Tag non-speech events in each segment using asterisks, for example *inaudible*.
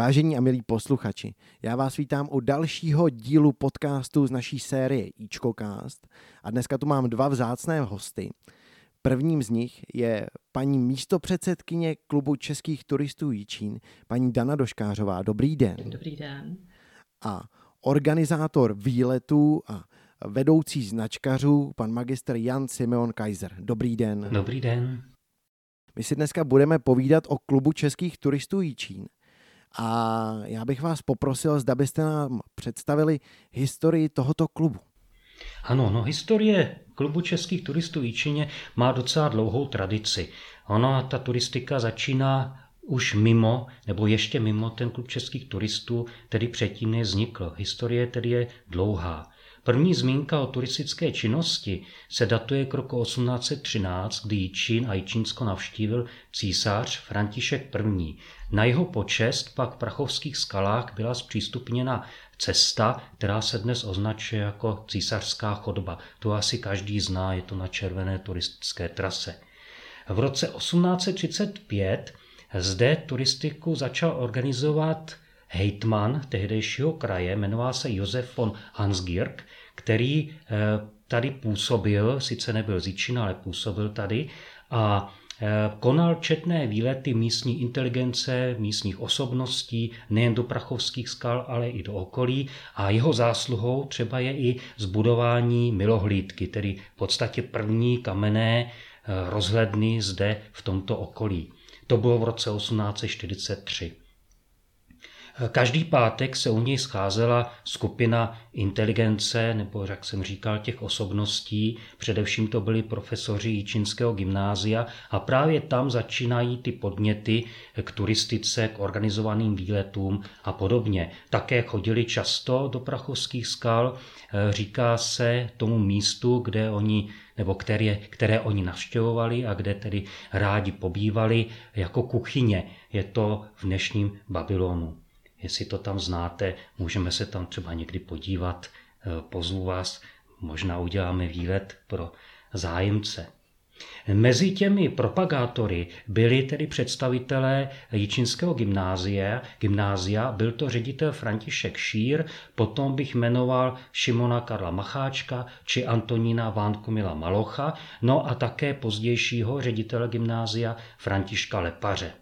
Vážení a milí posluchači, já vás vítám u dalšího dílu podcastu z naší série Ičkocast a dneska tu mám dva vzácné hosty. Prvním z nich je paní místopředsedkyně klubu českých turistů Jičín, paní Dana Doškářová. Dobrý den. Dobrý den. A organizátor výletů a vedoucí značkařů, pan magister Jan Simeon Kaiser. Dobrý den. Dobrý den. My si dneska budeme povídat o klubu českých turistů Jičín. A já bych vás poprosil, zda byste nám představili historii tohoto klubu. Ano, no historie klubu českých turistů Jičíně má docela dlouhou tradici. Ona, ta turistika začíná už mimo, nebo ještě mimo ten klub českých turistů, tedy předtím nevznikl. Historie tedy je dlouhá. První zmínka o turistické činnosti se datuje k roku 1813, kdy Jičín a Jičínsko navštívil císař František I. Na jeho počest pak v Prachovských skalách byla zpřístupněna cesta, která se dnes označuje jako císařská chodba. To asi každý zná, je to na červené turistické trase. V roce 1835 zde turistiku začal organizovat hejtman tehdejšího kraje, jmenoval se Josef von Hansgirk, který eh, tady působil, sice nebyl z ale působil tady a eh, konal četné výlety místní inteligence, místních osobností, nejen do Prachovských skal, ale i do okolí a jeho zásluhou třeba je i zbudování milohlídky, tedy v podstatě první kamenné eh, rozhledny zde v tomto okolí. To bylo v roce 1843. Každý pátek se u něj scházela skupina inteligence, nebo jak jsem říkal, těch osobností. Především to byli profesoři Jíčinského gymnázia a právě tam začínají ty podněty k turistice, k organizovaným výletům a podobně. Také chodili často do Prachovských skal, říká se tomu místu, kde oni nebo které, které oni navštěvovali a kde tedy rádi pobývali jako kuchyně. Je to v dnešním Babylonu. Jestli to tam znáte, můžeme se tam třeba někdy podívat, eh, pozvu vás, možná uděláme výlet pro zájemce. Mezi těmi propagátory byli tedy představitelé Jičínského gymnázia, gymnázia, byl to ředitel František Šír, potom bych jmenoval Šimona Karla Macháčka či Antonína Vánkomila Malocha, no a také pozdějšího ředitele gymnázia Františka Lepaře.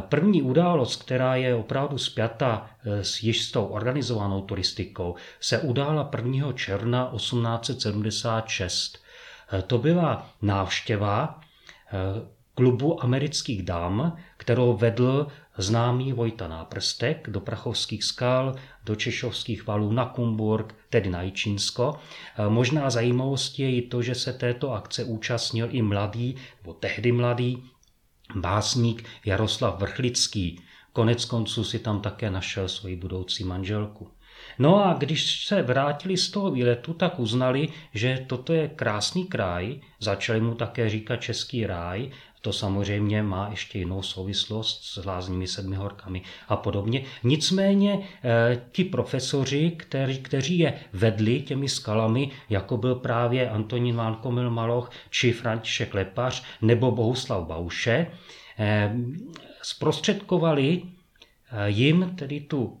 První událost, která je opravdu spjata eh, s jistou organizovanou turistikou, se udála 1. června 1876. Eh, to byla návštěva eh, klubu amerických dám, kterou vedl známý Vojta Náprstek do Prachovských skal, do Češovských valů na Kumburg, tedy na Jičínsko. Možná zajímavostí je i to, že se této akce účastnil i mladý, nebo tehdy mladý, básník Jaroslav Vrchlický. Konec konců si tam také našel svoji budoucí manželku. No a když se vrátili z toho výletu, tak uznali, že toto je krásný kraj, začali mu také říkat Český ráj, to samozřejmě má ještě jinou souvislost s hlázními sedmi horkami a podobně. Nicméně eh, ti profesoři, kteří, kteří je vedli těmi skalami, jako byl právě Antonín Vánkomil Maloch či František Lepař nebo Bohuslav Bauše, eh, zprostředkovali eh, jim tedy tu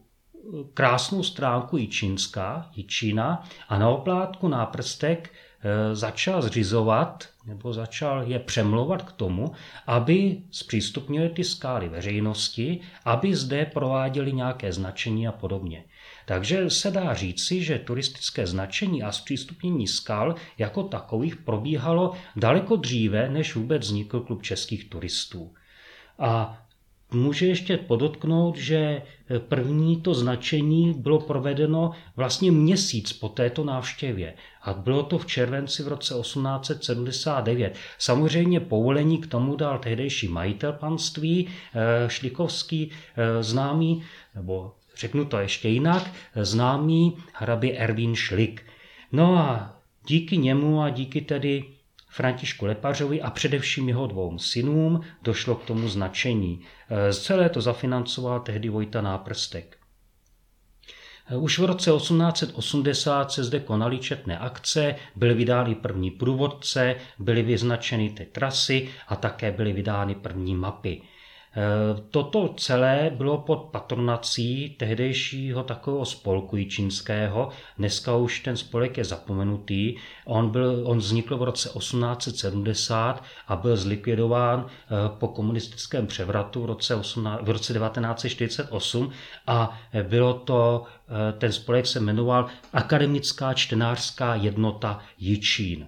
krásnou stránku Jičínská, Jičína a na oplátku náprstek začal zřizovat nebo začal je přemlouvat k tomu, aby zpřístupnili ty skály veřejnosti, aby zde prováděli nějaké značení a podobně. Takže se dá říci, že turistické značení a zpřístupnění skal jako takových probíhalo daleko dříve, než vůbec vznikl klub českých turistů. A Může ještě podotknout, že první to značení bylo provedeno vlastně měsíc po této návštěvě a bylo to v červenci v roce 1879. Samozřejmě povolení k tomu dal tehdejší majitel panství eh, Šlikovský eh, známý, nebo řeknu to ještě jinak, známý hrabě Erwin Šlik. No a díky němu a díky tedy Františku Lepařovi a především jeho dvou synům došlo k tomu značení. E, celé to zafinancoval tehdy Vojta Náprstek. Už v roce 1880 se zde konaly četné akce, byly vydány první průvodce, byly vyznačeny ty trasy a také byly vydány první mapy. Eh, toto celé bylo pod patronací tehdejšího takového spolku čínského. Dneska už ten spolek je zapomenutý. On, byl, on vznikl v roce 1870 a byl zlikvidován eh, po komunistickém převratu v roce, 18, v roce 1948 a bylo to, eh, ten spolek se jmenoval Akademická čtenářská jednota Jičín.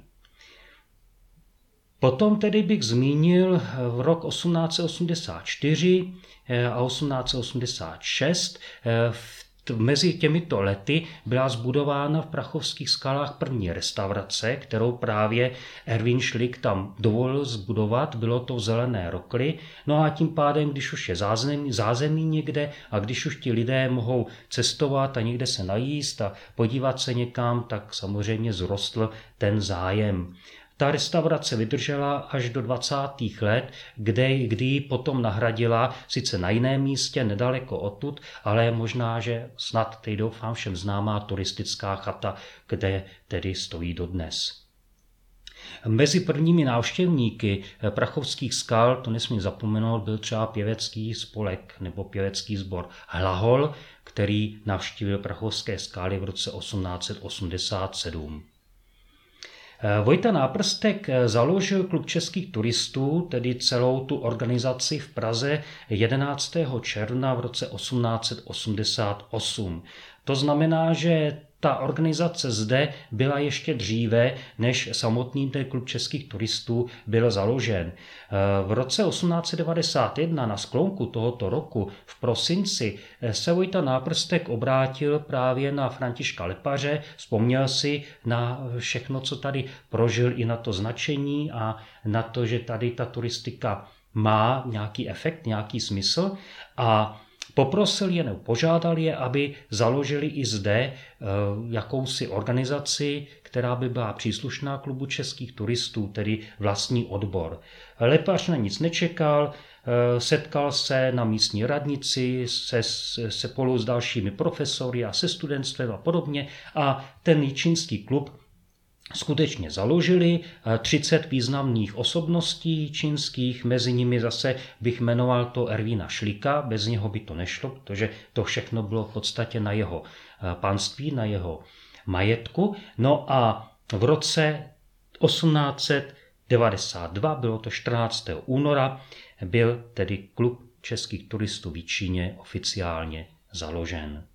Potom tedy bych zmínil eh, v rok 1884 eh, a 1886. Eh, mezi těmito lety byla zbudována v Prachovských skalách první restaurace, kterou právě Erwin Schlick tam dovolil zbudovat. Bylo to v Zelené rokly. No a tím pádem, když už je zázemí, zázemí někde a když už ti lidé mohou cestovat a někde se najíst a podívat se někam, tak samozřejmě zrostl ten zájem. Ta restaurace vydržela až do 20. let, kde, kdy ji potom nahradila sice na jiném místě, nedaleko odtud, ale možná, že snad teď doufám všem známá turistická chata, kde tedy stojí dodnes. Mezi prvními návštěvníky prachovských skal, to nesmím zapomenout, byl třeba pěvecký spolek nebo pěvecký sbor Hlahol, který navštívil prachovské skály v roce 1887. Eh, Vojta Náprstek eh, založil klub českých turistů, tedy celou tu organizaci v Praze 11. června v roce 1888. To znamená, že ta organizace zde byla ještě dříve, než samotný ten klub českých turistů byl založen. V roce 1891 na sklonku tohoto roku v prosinci se Vojta Náprstek obrátil právě na Františka Lepaře, vzpomněl si na všechno, co tady prožil, i na to značení a na to, že tady ta turistika má nějaký efekt, nějaký smysl a Poprosil je nebo požádal je, aby založili i zde eh, jakousi organizaci, která by byla příslušná klubu českých turistů, tedy vlastní odbor. Lepáš na nic nečekal, eh, setkal se na místní radnici se, se spolu s dalšími profesory a se studentstvem a podobně a ten čínský klub skutečně založili 30 eh, významných osobností čínských, mezi nimi zase bych jmenoval to Ervína Šlika, bez něho by to nešlo, protože to všechno bylo v podstatě na jeho eh, panství, na jeho majetku. No a v roce 1892, bylo to 14. února, byl tedy klub českých turistů v Číně oficiálně založen.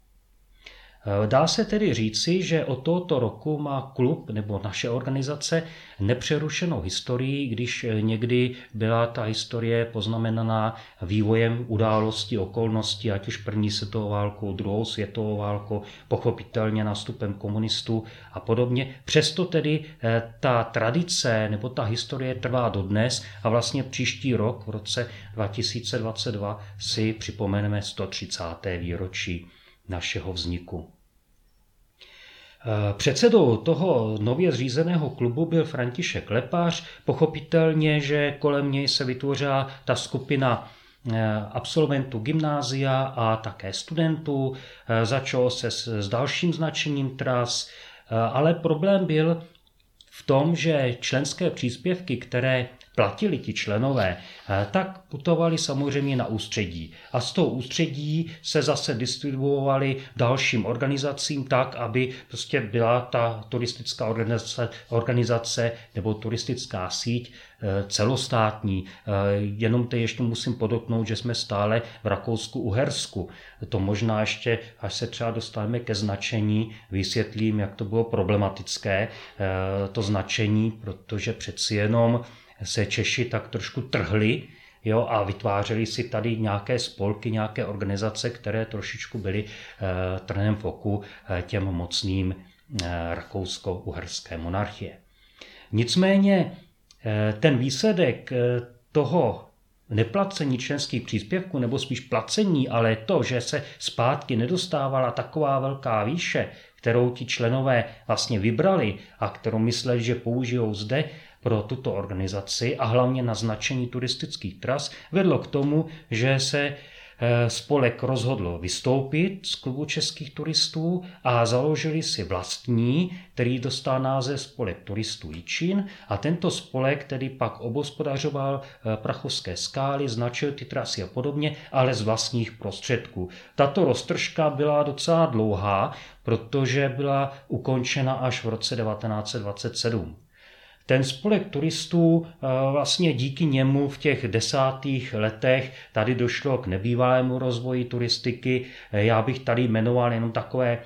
Eh, dá se tedy říci, že od tohoto roku má klub nebo naše organizace nepřerušenou historii, když eh, někdy byla ta historie poznamenaná vývojem událostí, okolností, ať už první světovou válku, druhou světovou válku, pochopitelně nástupem komunistů a podobně. Přesto tedy eh, ta tradice nebo ta historie trvá dodnes a vlastně příští rok, v roce 2022, si připomeneme 130. výročí našeho vzniku. Eh, předsedou toho nově zřízeného klubu byl František Lepář. Pochopitelně, že kolem něj se vytvořila ta skupina eh, absolventů gymnázia a také studentů. Eh, začalo se s dalším značením tras, ale problém byl v tom, že členské příspěvky, které platili ti členové, eh, tak putovali samozřejmě na ústředí. A z toho ústředí se zase distribuovali dalším organizacím tak, aby prostě byla ta turistická organizace, organizace nebo turistická síť eh, celostátní. Eh, jenom teď ještě musím podotknout, že jsme stále v Rakousku-Uhersku. To možná ještě, až se třeba dostaneme ke značení, vysvětlím, jak to bylo problematické, to značení, protože přeci jenom se Češi tak trošku trhli jo, a vytvářeli si tady nějaké spolky, nějaké organizace, které trošičku byly eh, trnem v oku eh, těm mocným eh, rakousko-uherské monarchie. Nicméně eh, ten výsledek eh, toho neplacení členských příspěvků, nebo spíš placení, ale to, že se zpátky nedostávala taková velká výše, kterou ti členové vlastně vybrali a kterou mysleli, že použijou zde, pro tuto organizaci a hlavně na značení turistických tras vedlo k tomu, že se eh, spolek rozhodl vystoupit z klubu českých turistů a založili si vlastní, který dostal název Spolek turistů Jičín a tento spolek tedy pak obospodařoval eh, prachovské skály, značil ty trasy a podobně, ale z vlastních prostředků. Tato roztržka byla docela dlouhá, protože byla ukončena až v roce 1927. Ten spolek turistů eh, vlastně díky němu v těch desátých letech tady došlo k nebývalému rozvoji turistiky. Eh, já bych tady jmenoval jenom takové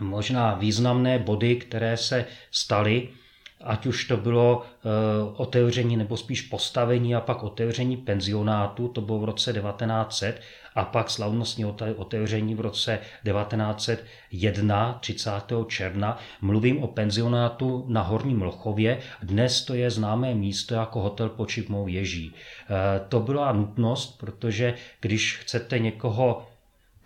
možná významné body, které se staly ať už to bylo e, otevření nebo spíš postavení a pak otevření penzionátu, to bylo v roce 1900, a pak slavnostní otevření v roce 1901, 30. června. Mluvím o penzionátu na Horním Lochově, dnes to je známé místo jako hotel Počipmou Ježí. E, to byla nutnost, protože když chcete někoho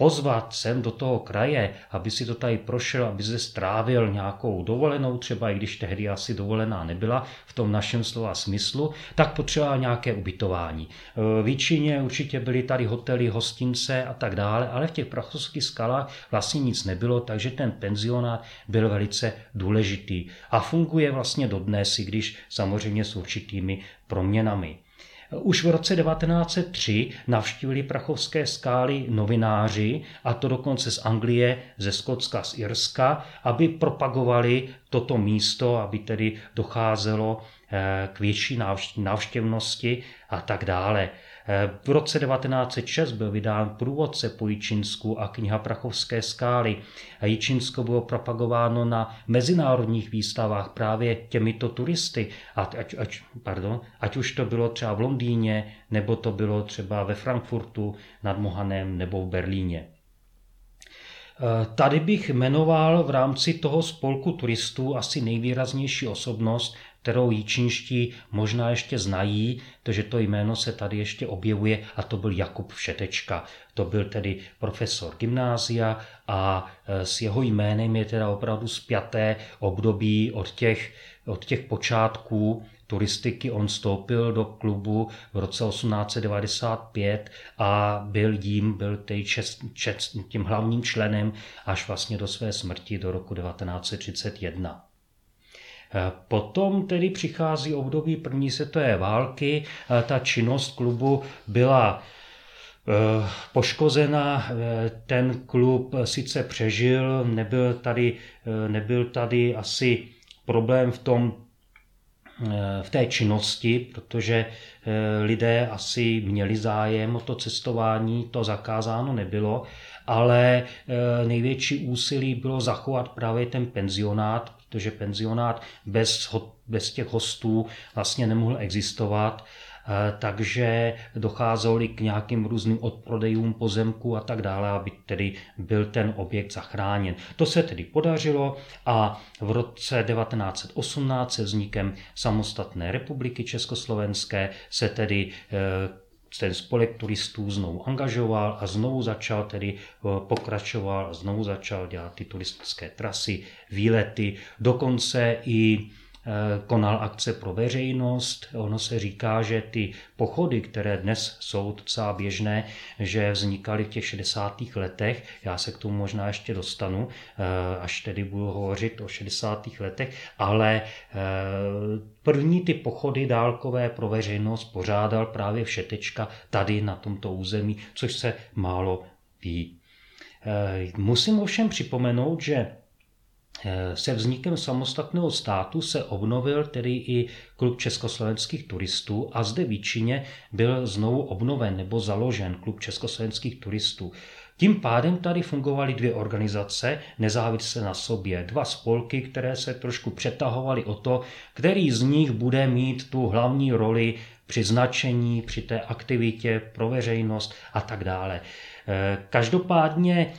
pozvat sem do toho kraje, aby si to tady prošel, aby se strávil nějakou dovolenou, třeba i když tehdy asi dovolená nebyla v tom našem slova smyslu, tak potřeboval nějaké ubytování. E, Většině určitě byly tady hotely, hostince a tak dále, ale v těch prachovských skalách vlastně nic nebylo, takže ten penzionát byl velice důležitý a funguje vlastně dodnes, i když samozřejmě s určitými proměnami. Už v roce 1903 navštívili prachovské skály novináři, a to dokonce z Anglie, ze Skotska, z Irska, aby propagovali toto místo, aby tedy docházelo eh, k větší návštěvnosti a tak dále. V roce 1906 byl vydán průvodce po Jičinsku a kniha Prachovské skály. Jičinsko bylo propagováno na mezinárodních výstavách právě těmito turisty, ať, ať, pardon, ať už to bylo třeba v Londýně, nebo to bylo třeba ve Frankfurtu nad Mohanem nebo v Berlíně. Tady bych jmenoval v rámci toho spolku turistů asi nejvýraznější osobnost, kterou jíčinští možná ještě znají, protože to jméno se tady ještě objevuje a to byl Jakub Všetečka. To byl tedy profesor gymnázia a e, s jeho jménem je teda opravdu spjaté období od těch, od těch počátků turistiky. On vstoupil do klubu v roce 1895 a byl jím, byl čest, čest, tím hlavním členem až vlastně do své smrti do roku 1931. Potom tedy přichází období první světové války. Ta činnost klubu byla eh, poškozena. Eh, ten klub sice přežil, nebyl tady, eh, nebyl tady asi problém v tom, v té činnosti, protože lidé asi měli zájem o to cestování, to zakázáno nebylo, ale největší úsilí bylo zachovat právě ten penzionát, protože penzionát bez, bez těch hostů vlastně nemohl existovat, eh, takže docházelo k nějakým různým odprodejům pozemku a tak dále, aby tedy byl ten objekt zachráněn. To se tedy podařilo a v roce 1918 se vznikem samostatné republiky Československé se tedy eh, ten spolek turistů znovu angažoval a znovu začal tedy eh, pokračoval a znovu začal dělat ty turistické trasy, výlety, dokonce i konal akce pro veřejnost. Ono se říká, že ty pochody, které dnes jsou docela běžné, že vznikaly v těch 60. letech, já se k tomu možná ještě dostanu, eh, až tedy budu hovořit o 60. letech, ale eh, první ty pochody dálkové pro veřejnost pořádal právě Všetečka tady na tomto území, což se málo ví. Musím ovšem připomenout, že Eh, se vznikem samostatného státu se obnovil tedy i klub československých turistů a zde v Číně byl znovu obnoven nebo založen klub československých turistů. Tím pádem tady fungovaly dvě organizace nezávisle na sobě, dva spolky, které se trošku přetahovaly o to, který z nich bude mít tu hlavní roli při značení, při té aktivitě pro veřejnost a tak dále. Eh, každopádně eh,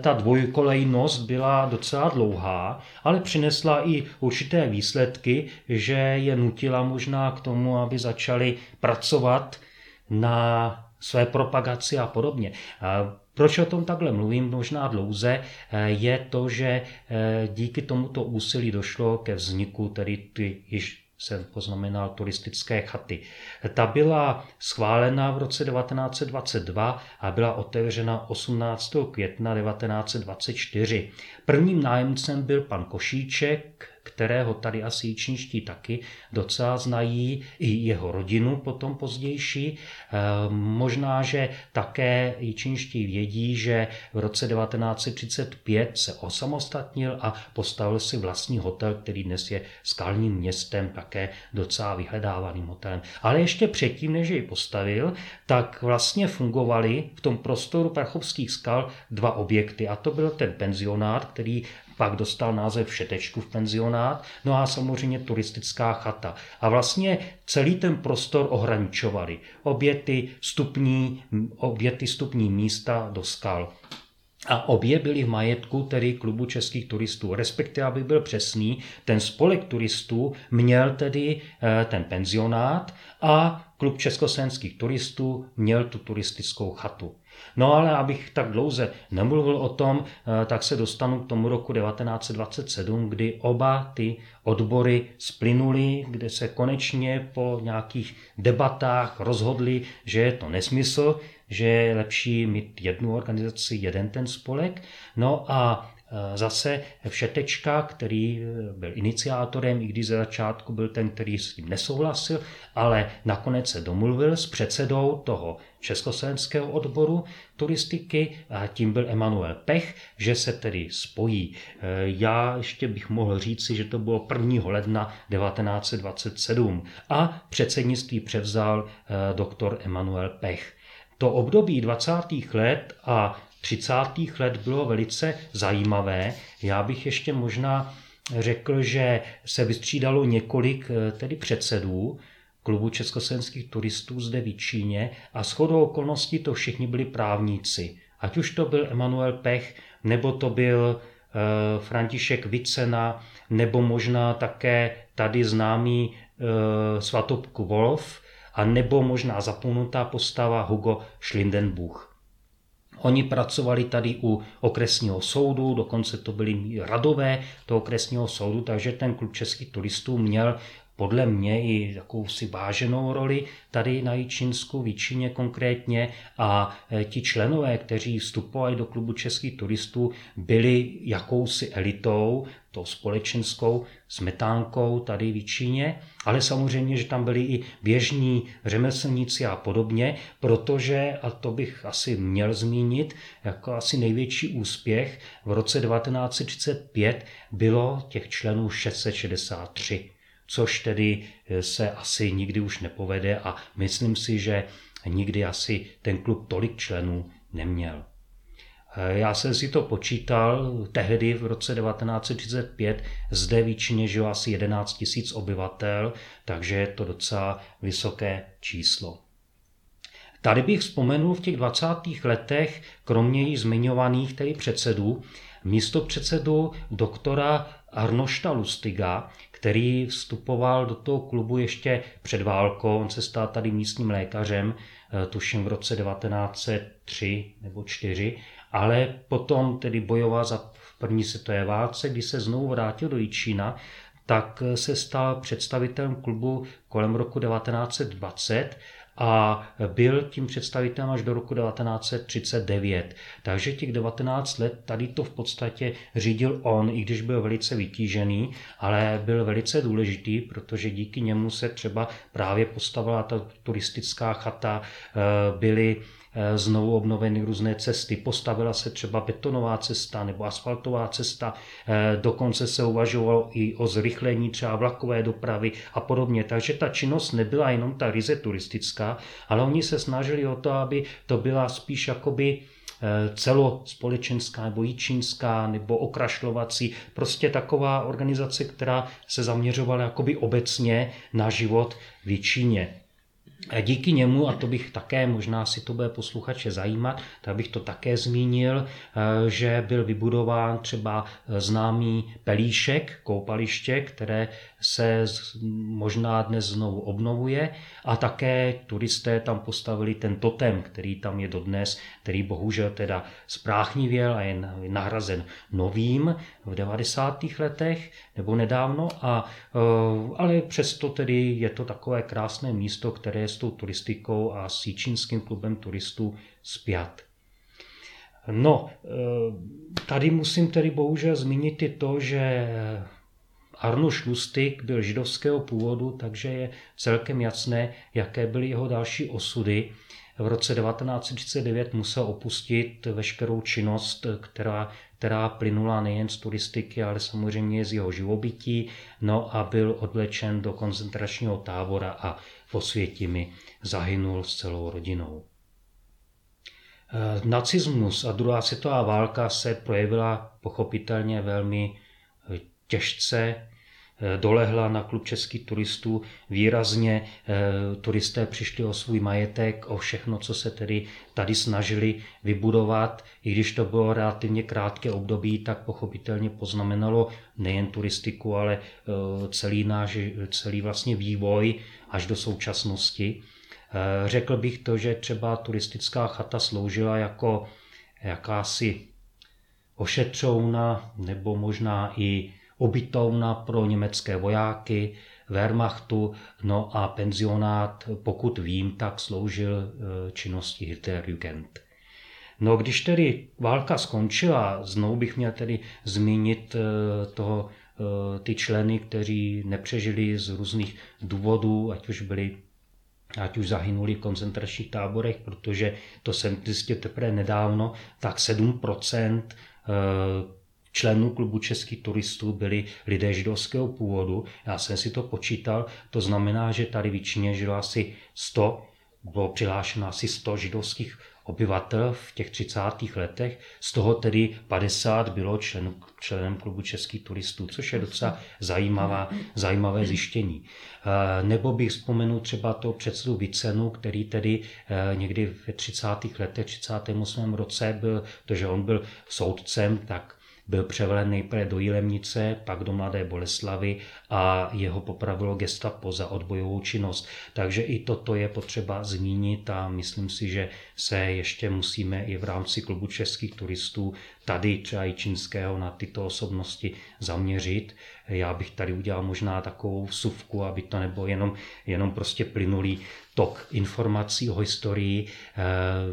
ta dvojkolejnost byla docela dlouhá, ale přinesla i určité výsledky, že je nutila možná k tomu, aby začali pracovat na své propagaci a podobně. Proč o tom takhle mluvím možná dlouze, eh, je to, že díky tomuto úsilí došlo ke vzniku tedy ty se poznamenal turistické chaty. Ta byla schválena v roce 1922 a byla otevřena 18. května 1924. Prvním nájemcem byl pan Košíček, kterého tady asi čínští taky docela znají, i jeho rodinu potom pozdější. Eh, možná, že také čínští vědí, že v roce 1935 se osamostatnil a postavil si vlastní hotel, který dnes je skalním městem, také docela vyhledávaným hotelem. Ale ještě předtím, než jej postavil, tak vlastně fungovaly v tom prostoru Prachovských skal dva objekty. A to byl ten penzionát, který pak dostal název Šetečku v penzionát, no a samozřejmě turistická chata. A vlastně celý ten prostor ohraničovali. Obě ty stupní, obě ty stupní místa do skal. A obě byly v majetku tedy klubu českých turistů. Respektive, aby byl přesný, ten spolek turistů měl tedy eh, ten penzionát a klub československých turistů měl tu turistickou chatu. No ale abych tak dlouze nemluvil o tom, eh, tak se dostanu k tomu roku 1927, kdy oba ty odbory splynuly, kde se konečně po nějakých debatách rozhodli, že je to nesmysl, že je lepší mít jednu organizaci, jeden ten spolek. No a Eh, zase Všetečka, který eh, byl iniciátorem, i když ze začátku byl ten, který s tím nesouhlasil, ale nakonec se domluvil s předsedou toho československého odboru turistiky a tím byl Emanuel Pech, že se tedy spojí. Eh, já ještě bych mohl říci, že to bylo 1. ledna 1927 a předsednictví převzal doktor Emanuel Pech. To období 20. let a 30. let bylo velice zajímavé. Já bych ještě možná řekl, že se vystřídalo několik eh, tedy předsedů klubu československých turistů zde v Číně a shodou okolností to všichni byli právníci. Ať už to byl Emanuel Pech, nebo to byl eh, František Vicena, nebo možná také tady známý eh, Svatopk Wolf, a nebo možná zapomenutá postava Hugo Schlindenbuch. Oni pracovali tady u okresního soudu, dokonce to byli radové toho okresního soudu, takže ten klub českých turistů měl podle mě i jakousi váženou roli tady na Jičinsku, v Jičině konkrétně. A e, ti členové, kteří vstupovali do klubu českých turistů, byli jakousi elitou, tou společenskou smetánkou tady v Jičíně, ale samozřejmě, že tam byli i běžní řemeslníci a podobně, protože, a to bych asi měl zmínit, jako asi největší úspěch v roce 1935 bylo těch členů 663 což tedy eh, se asi nikdy už nepovede a myslím si, že nikdy asi ten klub tolik členů neměl. Eh, já jsem si to počítal, tehdy v roce 1935 zde většině žilo asi 11 tisíc obyvatel, takže je to docela vysoké číslo. Tady bych vzpomenul v těch 20. letech, kromě již zmiňovaných tedy předsedů, místo předsedu doktora Arnošta Lustiga, který vstupoval do toho klubu ještě před válkou. On se stal tady místním lékařem, eh, tuším v roce 1903 nebo 4, ale potom tedy bojoval za první světové válce, kdy se znovu vrátil do Jičína, tak se stal představitelem klubu kolem roku 1920 a byl tím představitelem až do roku 1939. Takže těch 19 let tady to v podstatě řídil on, i když byl velice vytížený, ale byl velice důležitý, protože díky němu se třeba právě postavila ta turistická chata, eh, byly znovu obnoveny různé cesty. Postavila se třeba betonová cesta nebo asfaltová cesta, eh, dokonce se uvažovalo i o zrychlení třeba vlakové dopravy a podobně. Takže ta činnost nebyla jenom ta ryze turistická, ale oni se snažili o to, aby to byla spíš jakoby eh, celospolečenská nebo jíčínská nebo okrašlovací, prostě taková organizace, která se zaměřovala jakoby obecně na život v Číně. Díky němu, a to bych také, možná si to bude posluchače zajímat, tak bych to také zmínil, eh, že byl vybudován třeba známý pelíšek, koupaliště, které se možná dnes znovu obnovuje. A také turisté tam postavili ten totem, který tam je dodnes, který bohužel teda spráchnivěl a je nahrazen novým v 90. letech nebo nedávno, a, eh, ale přesto tedy je to takové krásné místo, které je s tou turistikou a s Jíčínským klubem turistů zpět. No, eh, tady musím tedy bohužel zmínit i to, že Arnuš Lustig byl židovského původu, takže je celkem jasné, jaké byly jeho další osudy. V roce 1939 musel opustit veškerou činnost, která, která plynula nejen z turistiky, ale samozřejmě z jeho živobytí, no a byl odvlečen do koncentračního tábora a v Osvětimi zahynul s celou rodinou. Nacismus a druhá světová válka se projevila pochopitelně velmi těžce Eh, dolehla na klub českých turistů. Výrazně eh, turisté přišli o svůj majetek, o všechno, co se tedy tady snažili vybudovat. I když to bylo relativně krátké období, tak pochopitelně poznamenalo nejen turistiku, ale eh, celý náš celý vlastně vývoj až do současnosti. Řekl bych to, že třeba turistická chata sloužila jako jakási ošetřovna nebo možná i ubytovna pro německé vojáky, Wehrmachtu, no a penzionát, pokud vím, tak sloužil e, činnosti Hitlerjugend. No když tedy válka skončila, znovu bych měl tedy zmínit e, toho, e, ty členy, kteří nepřežili z různých důvodů, ať už byli ať už zahynuli v koncentračních táborech, protože to jsem zjistil teprve nedávno, tak 7% členů klubu českých turistů byli lidé židovského původu. Já jsem si to počítal, to znamená, že tady většině žilo asi 100, bylo přihlášeno asi 100 židovských obyvatel v těch 30. letech, z toho tedy 50 bylo člen, členem klubu českých turistů, což je docela zajímavá, zajímavé zjištění. Eh, nebo bych vzpomenul třeba to předsedu Vicenu, který tedy eh, někdy ve 30. letech, 38. roce byl, protože on byl soudcem, tak byl převelen nejprve do Jilemnice, pak do Mladé Boleslavy a jeho popravilo gestapo za odbojovou činnost. Takže i toto je potřeba zmínit a myslím si, že se ještě musíme i v rámci klubu českých turistů tady třeba i čínského na tyto osobnosti zaměřit. Já bych tady udělal možná takovou suvku, aby to nebylo jenom, jenom prostě plynulý tok informací o historii. Eh,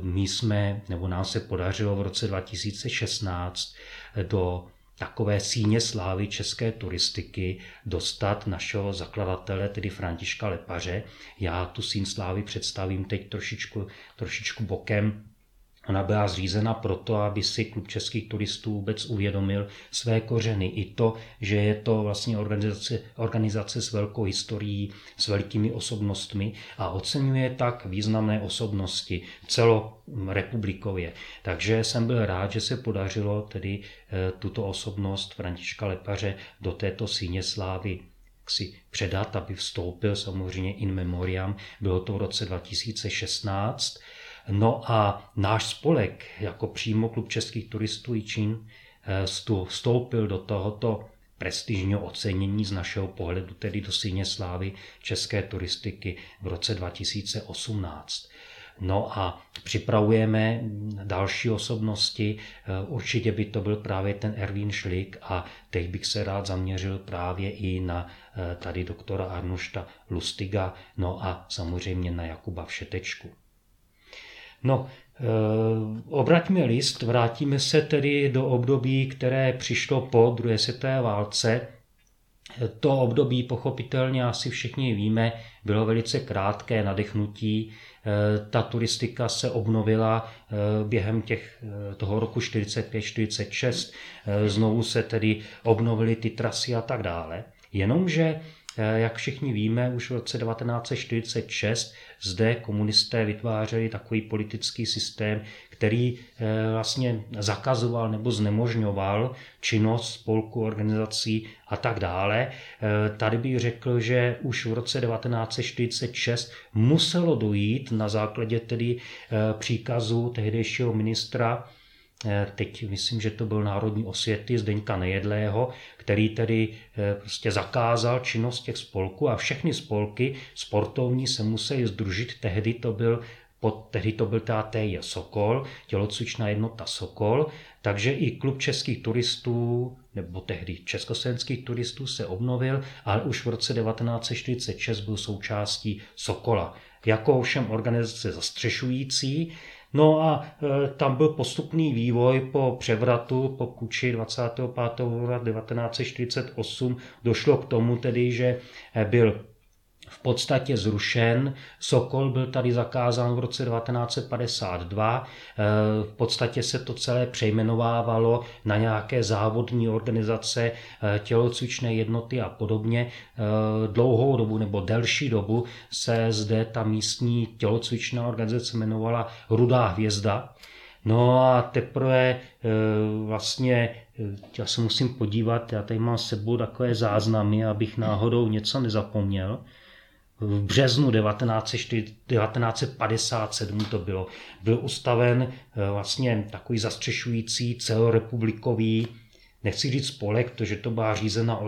my jsme, nebo nám se podařilo v roce 2016 do takové síně slávy české turistiky dostat našeho zakladatele, tedy Františka Lepaře. Já tu síň slávy představím teď trošičku, trošičku bokem, Ona byla zřízena proto, aby si klub českých turistů vůbec uvědomil své kořeny. I to, že je to vlastně organizace, organizace s velkou historií, s velkými osobnostmi a oceňuje tak významné osobnosti celorepublikově. Takže jsem byl rád, že se podařilo tedy eh, tuto osobnost Františka Lepaře do této síně slávy si předat, aby vstoupil samozřejmě in memoriam. Bylo to v roce 2016 No a náš spolek, jako přímo klub českých turistů Čín, eh, vstoupil do tohoto prestižního ocenění z našeho pohledu, tedy do síně slávy české turistiky v roce 2018. No a připravujeme další osobnosti. Eh, určitě by to byl právě ten Erwin Schlick a teď bych se rád zaměřil právě i na eh, tady doktora Arnošta Lustiga, no a samozřejmě na Jakuba Všetečku. No, eh, obraťme list, vrátíme se tedy do období, které přišlo po druhé světové válce. To období pochopitelně asi všichni víme, bylo velice krátké nadechnutí. Eh, ta turistika se obnovila eh, během těch, toho roku 45-46. Znovu se tedy obnovily ty trasy a tak dále. Jenomže jak všichni víme, už v roce 1946 zde komunisté vytvářeli takový politický systém, který eh, vlastně zakazoval nebo znemožňoval činnost spolku, organizací a tak dále. Eh, tady bych řekl, že už v roce 1946 muselo dojít na základě tedy příkazu tehdejšího ministra Eh, teď myslím, že to byl Národní osvěty Zdeňka Nejedlého, který tedy eh, prostě zakázal činnost těch spolků a všechny spolky sportovní se museli združit. Tehdy to byl pod, tehdy to byl TATJ Sokol, tělocvičná jednota Sokol, takže i klub českých turistů, nebo tehdy československých turistů se obnovil, ale už v roce 1946 byl součástí Sokola. Jako ovšem organizace zastřešující, No a e, tam byl postupný vývoj po převratu, po kuči 25. února 1948 došlo k tomu tedy, že e, byl v podstatě zrušen. Sokol byl tady zakázán v roce 1952. Eh, v podstatě se to celé přejmenovávalo na nějaké závodní organizace, eh, tělocvičné jednoty a podobně. Eh, dlouhou dobu nebo delší dobu se zde ta místní tělocvičná organizace jmenovala Rudá hvězda. No a teprve vlastně, já se musím podívat, já tady mám s sebou takové záznamy, abych náhodou něco nezapomněl v březnu 1957 to bylo, byl ustaven eh, vlastně takový zastřešující celorepublikový nechci říct spolek, protože to byla řízená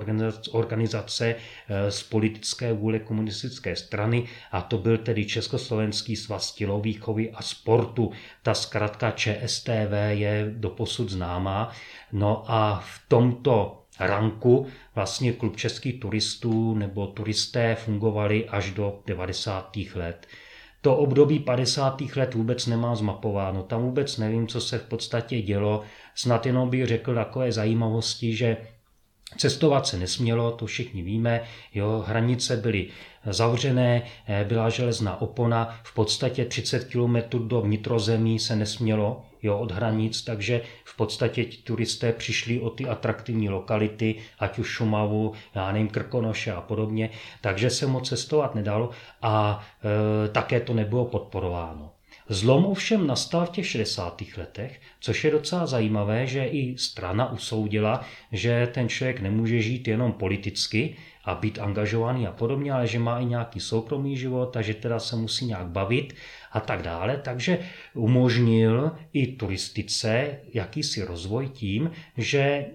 organizace eh, z politické vůle komunistické strany a to byl tedy Československý svaz tělovýchovy a sportu. Ta zkratka ČSTV je doposud známá. No a v tomto ranku vlastně klub českých turistů nebo turisté fungovali až do 90. let. To období 50. let vůbec nemá zmapováno, tam vůbec nevím, co se v podstatě dělo. Snad jenom bych řekl takové zajímavosti, že Cestovat se nesmělo, to všichni víme, jo, hranice byly zavřené, eh, byla železná opona, v podstatě 30 km do vnitrozemí se nesmělo, jo, od hranic, takže v podstatě ti turisté přišli o ty atraktivní lokality, ať už Šumavu, já nevím, Krkonoše a podobně, takže se moc cestovat nedalo a e, také to nebylo podporováno. Zlom ovšem nastal v těch 60. letech, což je docela zajímavé, že i strana usoudila, že ten člověk nemůže žít jenom politicky a být angažovaný a podobně, ale že má i nějaký soukromý život a že teda se musí nějak bavit a tak dále. Takže umožnil i turistice jakýsi rozvoj tím, že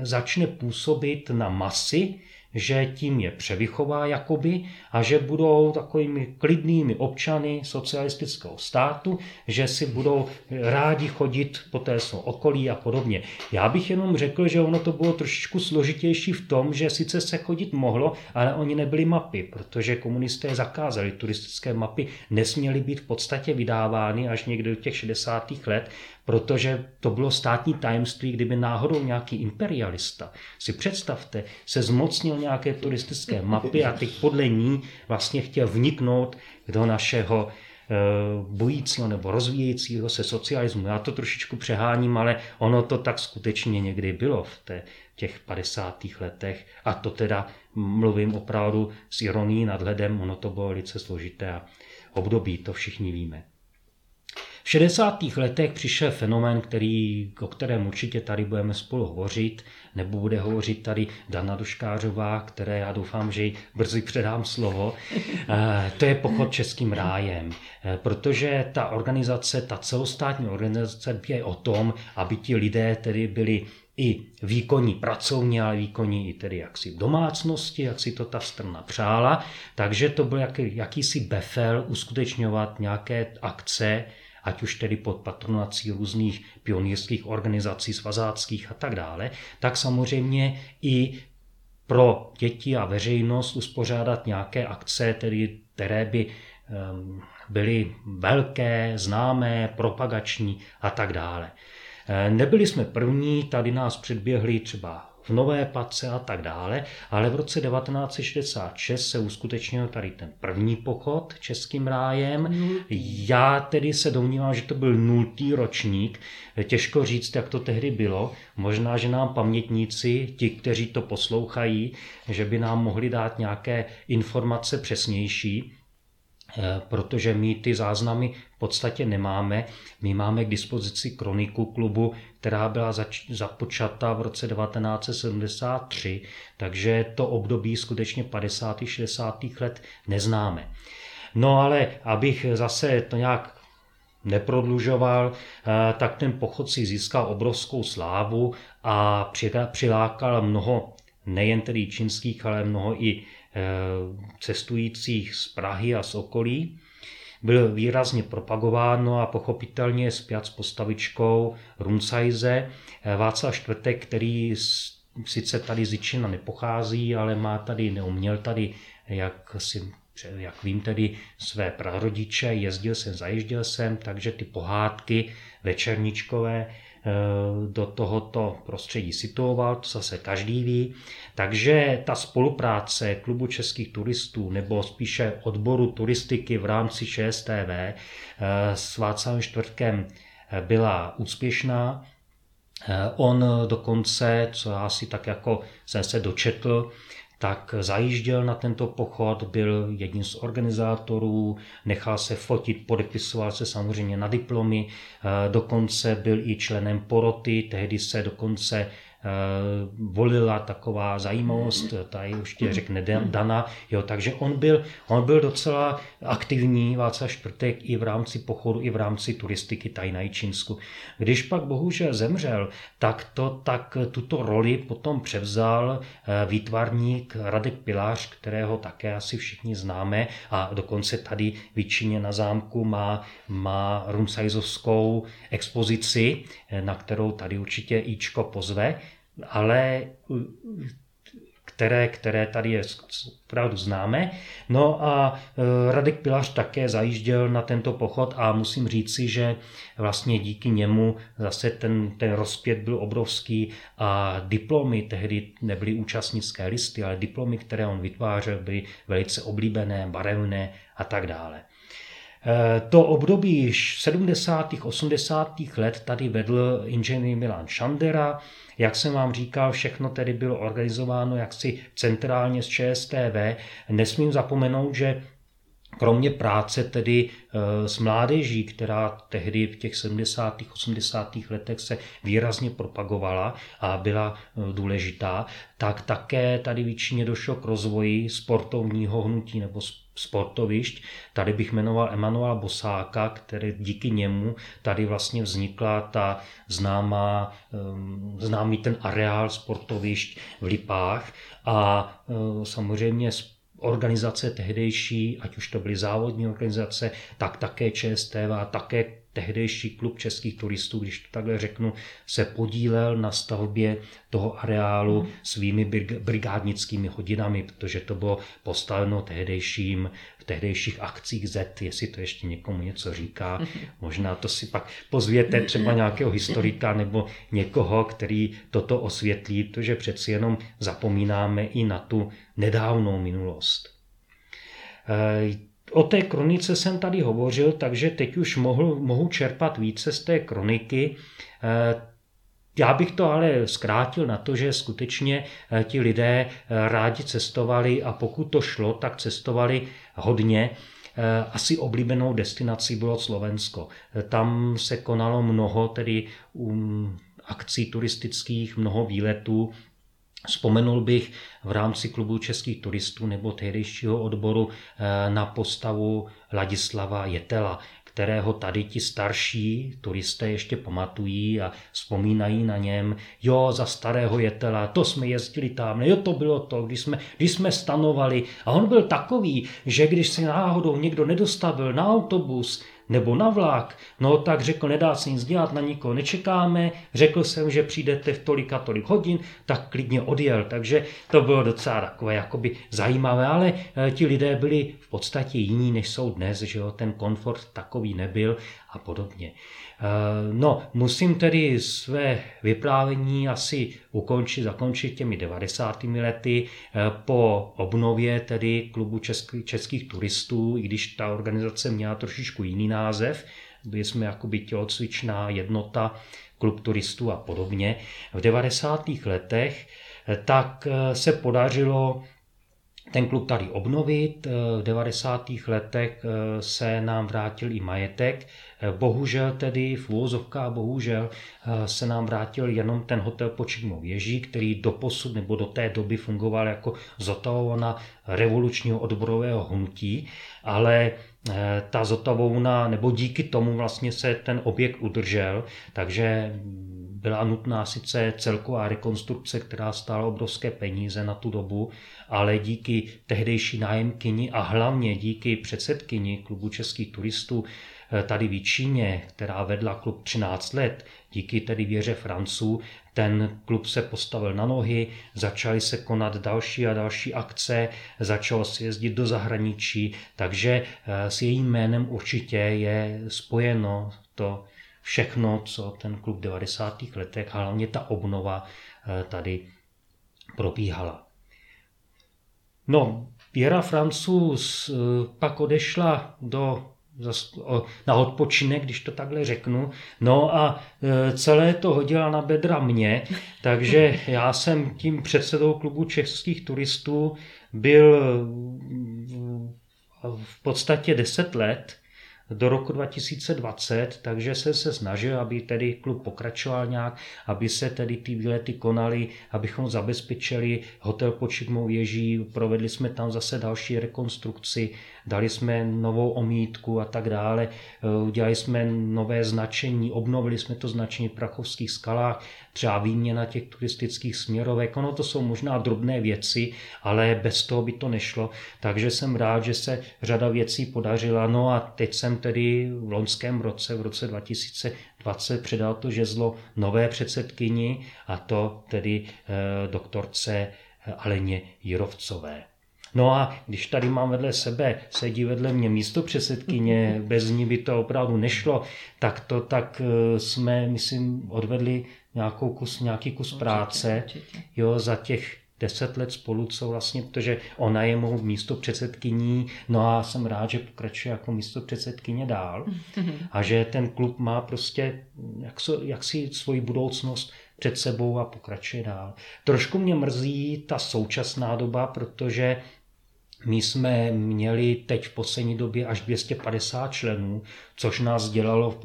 začne působit na masy, že tím je převychová jakoby a že budou takovými klidnými občany socialistického státu, že si budou rádi chodit po té svou okolí a podobně. Já bych jenom řekl, že ono to bylo trošičku složitější v tom, že sice se chodit mohlo, ale oni nebyli mapy, protože komunisté zakázali turistické mapy, nesměly být v podstatě vydávány až někdy do těch 60. let, protože to bylo státní tajemství, kdyby náhodou nějaký imperialista, si představte, se zmocnil nějaké turistické mapy a teď podle ní vlastně chtěl vniknout do našeho eh, bojícího nebo rozvíjejícího se socialismu. Já to trošičku přeháním, ale ono to tak skutečně někdy bylo v té, těch 50. letech a to teda mluvím opravdu s ironií nadhledem, ono to bylo velice složité období, to všichni víme. V 60. letech přišel fenomén, který, o kterém určitě tady budeme spolu hovořit, nebo bude hovořit tady Dana Duškářová, které já doufám, že jí brzy předám slovo. Eh, to je pochod českým rájem, eh, protože ta organizace, ta celostátní organizace je o tom, aby ti lidé tedy byli i výkonní pracovní, ale výkonní i tedy jaksi v domácnosti, jak si to ta strana přála. Takže to byl jaký, jakýsi befel uskutečňovat nějaké akce, ať už tedy pod patronací různých pionýrských organizací, svazáckých a tak dále, tak samozřejmě i pro děti a veřejnost uspořádat nějaké akce, tedy, které by um, byly velké, známé, propagační a tak dále. E, nebyli jsme první, tady nás předběhli třeba v Nové Pace a tak dále, ale v roce 1966 se uskutečnil tady ten první pochod českým rájem. Já tedy se domnívám, že to byl nultý ročník. Těžko říct, jak to tehdy bylo. Možná, že nám pamětníci, ti, kteří to poslouchají, že by nám mohli dát nějaké informace přesnější. protože my ty záznamy v podstatě nemáme. My máme k dispozici kroniku klubu, která byla zač- započata v roce 1973, takže to období skutečně 50. 60. let neznáme. No ale abych zase to nějak neprodlužoval, eh, tak ten pochod si získal obrovskou slávu a přilákal mnoho nejen tedy čínských, ale mnoho i eh, cestujících z Prahy a z okolí. Byl výrazně propagováno a pochopitelně zpět s postavičkou Runcajze. Václav Čtvrtek, který sice tady z Jičina nepochází, ale má tady, neuměl tady, jak si jak vím tedy své prarodiče, jezdil jsem, zajížděl jsem, takže ty pohádky večerničkové do tohoto prostředí situoval, to zase každý ví. Takže ta spolupráce klubu českých turistů nebo spíše odboru turistiky v rámci ČSTV eh, s Václavem Čtvrtkem eh, byla úspěšná. On dokonce, co já si tak jako jsem se dočetl, tak zajížděl na tento pochod, byl jedním z organizátorů, nechal se fotit, podepisoval se samozřejmě na diplomy, eh, dokonce byl i členem poroty, tehdy se dokonce volila taková zajímavost, tady ještě řekne Dana, jo, takže on byl, on byl docela aktivní, Václav Šprtek, i v rámci pochodu, i v rámci turistiky tady na Jičinsku. Když pak bohužel zemřel, tak, to, tak tuto roli potom převzal eh, výtvarník Radek Pilář, kterého také asi všichni známe. A dokonce tady v Jičině na zámku má, má rumsajzovskou expozici, eh, na kterou tady určitě Ičko pozve ale které, které tady je opravdu známe. No a e, Radek Pilař také zajížděl na tento pochod a musím říci, že vlastně díky němu zase ten, ten rozpět byl obrovský a diplomy tehdy nebyly účastnické listy, ale diplomy, které on vytvářel, byly velice oblíbené, barevné a tak dále. E, to období 70. 80. let tady vedl inženýr Milan Šandera, jak jsem vám říkal, všechno tedy bylo organizováno jaksi centrálně z ČSTV. Nesmím zapomenout, že kromě práce tedy eh, s mládeží, která tehdy v těch 70. 80. letech se výrazně propagovala a byla eh, důležitá, tak také tady většině došlo k rozvoji sportovního hnutí nebo sportovišť. Tady bych jmenoval Emanuela Bosáka, který díky němu tady vlastně vznikla ta známá, ehm, známý ten areál sportovišť v Lipách a eh, samozřejmě organizace tehdejší, ať už to byly závodní organizace, tak také ČSTV a také tehdejší klub českých turistů, když to takhle řeknu, se podílel na stavbě toho areálu hmm. svými brigádnickými hodinami, protože to bylo postaveno tehdejším, v tehdejších akcích Z, jestli to ještě někomu něco říká. *laughs* Možná to si pak pozvěte třeba nějakého historika nebo někoho, který toto osvětlí, protože přeci jenom zapomínáme i na tu nedávnou minulost. O té kronice jsem tady hovořil, takže teď už mohu, mohu čerpat více z té kroniky. Eh, já bych to ale zkrátil na to, že skutečně eh, ti lidé eh, rádi cestovali a pokud to šlo, tak cestovali hodně. Asi oblíbenou destinací bylo Slovensko. Tam se konalo mnoho tedy um, akcí turistických, mnoho výletů, Vzpomenul bych v rámci klubu českých turistů nebo tehdejšího odboru eh, na postavu Ladislava Jetela, kterého tady ti starší turisté ještě pamatují a vzpomínají na něm. Jo, za starého jetela, to jsme jezdili tam, jo, to bylo to, když jsme, když jsme stanovali. A on byl takový, že když se náhodou někdo nedostavil na autobus, nebo na vlak, no tak řekl, nedá se nic dělat, na nikoho nečekáme, řekl jsem, že přijdete v tolik a tolik hodin, tak klidně odjel, takže to bylo docela takové jakoby zajímavé, ale eh, ti lidé byli v podstatě jiní, než jsou dnes, že jo, ten komfort takový nebyl a podobně. Eh, no, musím tedy své vyprávění asi ukončit, zakončit těmi 90. lety eh, po obnově tedy klubu český, českých turistů, i když ta organizace měla trošičku jiný název, byli jsme jakoby tělocvičná jednota, klub turistů a podobně. V 90. letech eh, tak se podařilo ten klub tady obnovit. V 90. letech se nám vrátil i majetek. Bohužel tedy, v úvozovkách bohužel, se nám vrátil jenom ten hotel Počigmou věží, který doposud nebo do té doby fungoval jako zotavovna revolučního odborového hnutí, ale Eh, ta zotavouna, nebo díky tomu vlastně se ten objekt udržel, takže byla nutná sice celková rekonstrukce, která stála obrovské peníze na tu dobu, ale díky tehdejší nájemkyni a hlavně díky předsedkyni klubu českých turistů eh, tady v Číně, která vedla klub 13 let, díky tedy věře Franců, ten klub se postavil na nohy, začaly se konat další a další akce, začal se jezdit do zahraničí, takže eh, s jejím jménem určitě je spojeno to všechno, co ten klub v 90. letech, hlavně ta obnova eh, tady probíhala. No, Věra Francuz eh, pak odešla do na odpočinek, když to takhle řeknu. No a e, celé to hodila na bedra mě, *laughs* takže já jsem tím předsedou klubu českých turistů byl v podstatě 10 let do roku 2020, takže se se snažil, aby tedy klub pokračoval nějak, aby se tedy ty výlety konaly, abychom zabezpečili hotel pod věží, provedli jsme tam zase další rekonstrukci, dali jsme novou omítku a tak dále, udělali jsme nové značení, obnovili jsme to značení v Prachovských skalách, třeba výměna těch turistických směrovek, ono to jsou možná drobné věci, ale bez toho by to nešlo, takže jsem rád, že se řada věcí podařila, no a teď jsem tedy v loňském roce, v roce 2020 předal to žezlo nové předsedkyni a to tedy eh, doktorce Aleně Jirovcové. No a když tady mám vedle sebe, sedí vedle mě místo předsedkyně, bez ní by to opravdu nešlo, tak to tak eh, jsme, myslím, odvedli nějakou kus, nějaký kus určitě, práce určitě. Jo, za těch deset let spolu, co vlastně, protože ona je mou místo předsedkyní, no a jsem rád, že pokračuje jako místo předsedkyně dál *laughs* a že ten klub má prostě jak, so, jak si svoji budoucnost před sebou a pokračuje dál. Trošku mě mrzí ta současná doba, protože my jsme měli teď v poslední době až 250 členů, což nás dělalo,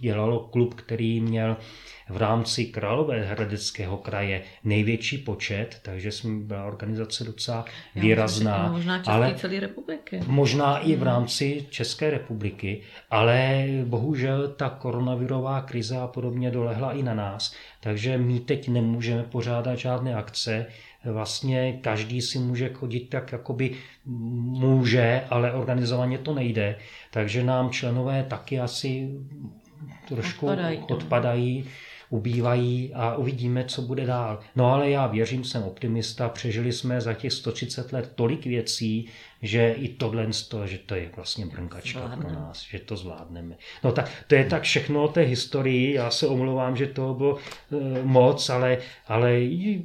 dělalo klub, který měl v rámci Královéhradeckého kraje největší počet, takže jsme byla organizace docela Já výrazná. Myslím, možná ale celé republiky. Možná i v hmm. rámci České republiky, ale bohužel ta koronavirová krize a podobně dolehla i na nás, takže my teď nemůžeme pořádat žádné akce, vlastně každý si může chodit tak, jakoby může, ale organizovaně to nejde. Takže nám členové taky asi trošku odpadají, odpadají ubývají a uvidíme, co bude dál. No ale já věřím, jsem optimista, přežili jsme za těch 130 let tolik věcí, že i tohle, že to je vlastně brnkačka Zvládne. pro nás, že to zvládneme. No tak to je tak všechno o té historii, já se omlouvám, že to bylo e, moc, ale, ale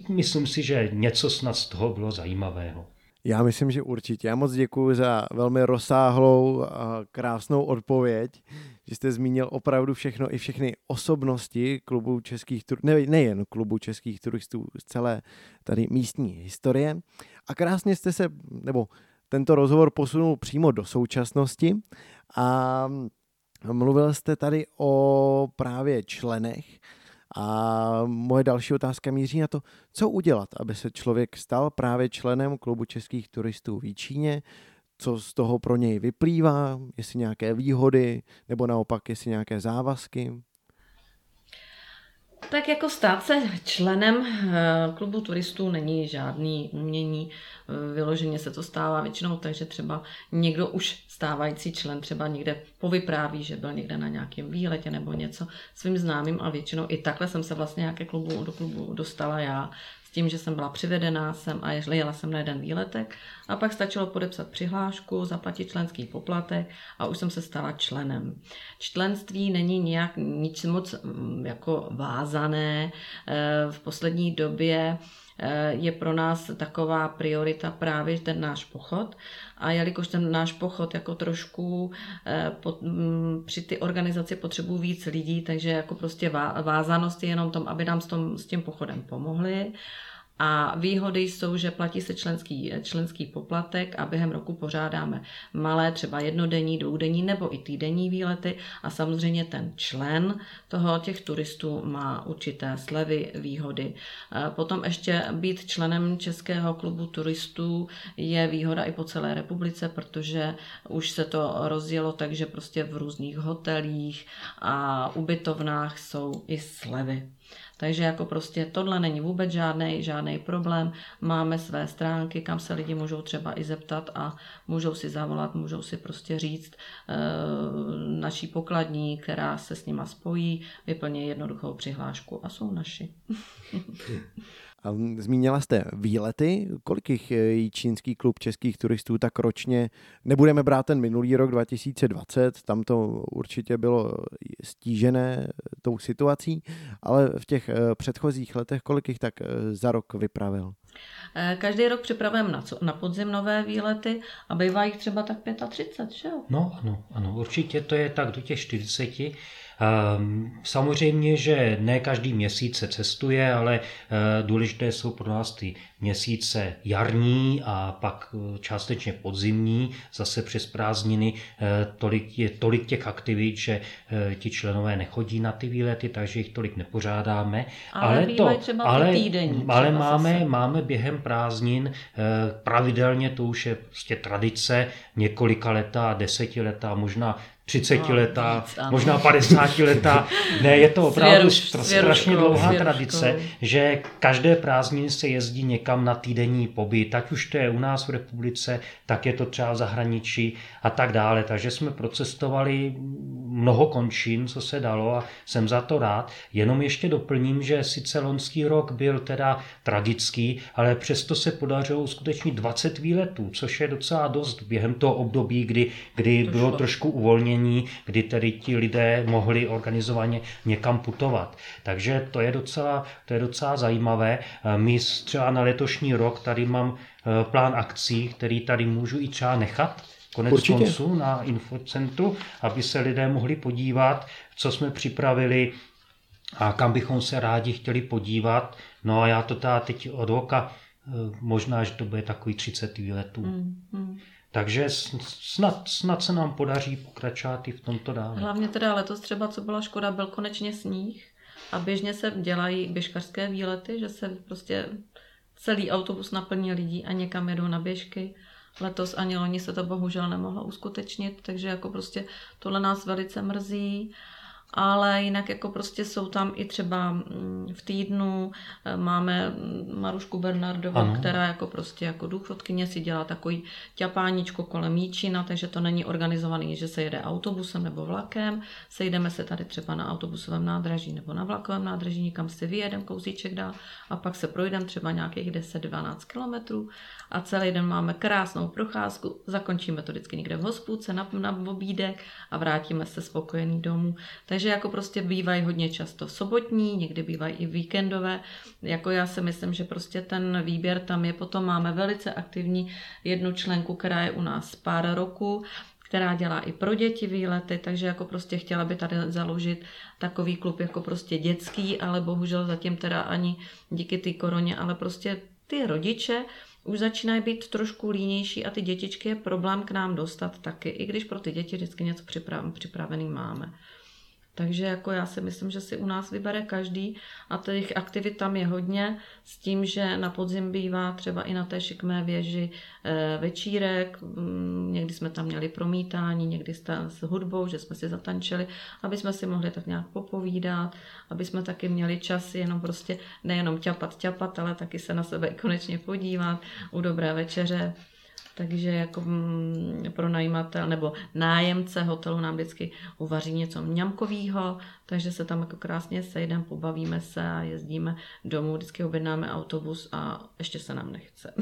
myslím si, že něco snad z toho bylo zajímavého. Já myslím, že určitě. Já moc děkuji za velmi rozsáhlou a krásnou odpověď že jste zmínil opravdu všechno, i všechny osobnosti klubu českých turistů, ne, nejen klubu českých turistů, z celé tady místní historie. A krásně jste se, nebo tento rozhovor posunul přímo do současnosti a mluvil jste tady o právě členech a moje další otázka míří na to, co udělat, aby se člověk stal právě členem klubu českých turistů v Jíčíně, co z toho pro něj vyplývá, jestli nějaké výhody, nebo naopak jestli nějaké závazky? Tak jako stát se členem eh, klubu turistů není žádný umění, eh, vyloženě se to stává většinou takže třeba někdo už stávající člen třeba někde povypráví, že byl někde na nějakém výletě nebo něco svým známým, ale většinou i takhle jsem se vlastně nějaké klubu, do klubu dostala já, s tím, že jsem byla přivedená jsem a jela jsem na jeden výletek a pak stačilo podepsat přihlášku, zaplatit členský poplatek a už jsem se stala členem. Členství není nějak nic moc mm, jako vázané. Eh, v poslední době eh, je pro nás taková priorita právě ten náš pochod. A jelikož ten náš pochod jako trošku eh, pod, m, při ty organizaci potřebují víc lidí, takže jako prostě vázanost je jenom tom, aby nám s, tom, s tím pochodem pomohli. A výhody jsou, že platí se členský, členský poplatek a během roku pořádáme malé, třeba jednodenní, dvoudenní nebo i týdenní výlety a samozřejmě ten člen toho těch turistů má určité slevy, výhody. Potom ještě být členem Českého klubu turistů je výhoda i po celé republice, protože už se to rozjelo tak, že prostě v různých hotelích a ubytovnách jsou i slevy. Takže jako prostě tohle není vůbec žádný, žádný problém. Máme své stránky, kam se lidi můžou třeba i zeptat a můžou si zavolat, můžou si prostě říct e, naší pokladní, která se s nima spojí, vyplní jednoduchou přihlášku a jsou naši. *laughs* A zmínila jste výlety, kolik jich čínský klub českých turistů tak ročně, nebudeme brát ten minulý rok 2020, tam to určitě bylo stížené tou situací, ale v těch eh, předchozích letech kolik jich tak eh, za rok vypravil? Eh, každý rok připravujeme na, na podzim nové výlety a bývá jich třeba tak 35, že jo? No ano, ano, určitě to je tak do těch 40. Ehm, samozřejmě, že ne každý měsíc se cestuje, ale eh, důležité jsou pro nás ty měsíce jarní a pak eh, částečně podzimní, zase přes prázdniny. Eh, tolik, je tolik těch aktivit, že ti členové nechodí na ty výlety, takže jich tolik nepořádáme. Ale, ale to, třeba ale, týdenní, ale máme, máme během prázdnin pravidelně, to už je prostě tradice, několika letá, desetiletá, možná 30 letá, no, možná 50 letá. Ne, je to opravdu strašně dlouhá tradice, že každé prázdniny se jezdí někam na týdenní pobyt, ať už to je u nás v republice, tak je to třeba v zahraničí a tak dále. Takže jsme procestovali mnoho končin, co se dalo a jsem za to rád. Jenom ještě doplním, že sice loňský rok byl teda tragický, ale přesto se podařilo skutečně 20 výletů, což je docela dost během toho období, kdy, kdy bylo trošku uvolnění uvolnění, kdy tedy ti lidé mohli organizovaně někam putovat. Takže to je docela, to je docela zajímavé. Eh, my třeba na letošní rok tady mám eh, plán akcí, který tady můžu i třeba nechat konec Určitě. konců na infocentru, aby se lidé mohli podívat, co jsme připravili a kam bychom se rádi chtěli podívat. No a já to teda teď od oka, eh, možná, že to bude takový 30 výletů. Mm, mm. Takže snad, snad se nám podaří pokračovat i v tomto dále. Hlavně teda letos třeba, co byla škoda, byl konečně sníh a běžně se dělají běžkařské výlety, že se prostě celý autobus naplní lidí a někam jedou na běžky. Letos ani loni se to bohužel nemohlo uskutečnit, takže jako prostě tohle nás velice mrzí ale jinak jako prostě jsou tam i třeba mm, v týdnu eh, máme Marušku Bernardovou, ano. která jako prostě jako důchodkyně si dělá takový ťapáničko kolem Jíčina, takže to není organizovaný, že se jede autobusem nebo vlakem, sejdeme se tady třeba na autobusovém nádraží nebo na vlakovém nádraží, někam si vyjedem kousíček dál a pak se projdeme třeba nějakých 10-12 kilometrů a celý den máme krásnou procházku, zakončíme to vždycky někde v hospůdce na, na obídek a vrátíme se spokojený domů. Takže jako prostě bývají hodně často sobotní, někdy bývají i víkendové. Jako já si myslím, že prostě ten výběr tam je. Potom máme velice aktivní jednu členku, která je u nás pár roku, která dělá i pro děti výlety, takže jako prostě chtěla by tady založit takový klub jako prostě dětský, ale bohužel zatím teda ani díky té koroně, ale prostě ty rodiče už začínají být trošku línější a ty dětičky je problém k nám dostat taky, i když pro ty děti vždycky něco připravený máme. Takže jako já si myslím, že si u nás vybere každý a těch aktivit tam je hodně s tím, že na podzim bývá třeba i na té šikmé věži eh, večírek, mm, někdy jsme tam měli promítání, někdy s hudbou, že jsme si zatančili, aby jsme si mohli tak nějak popovídat, aby jsme taky měli čas jenom prostě nejenom ťapat, ťapat, ale taky se na sebe konečně podívat u dobré večeře takže jako mm, pro najímatel nebo nájemce hotelu nám vždycky uvaří něco mňamkového, takže se tam jako krásně sejdeme, pobavíme se a jezdíme domů, vždycky objednáme autobus a ještě se nám nechce.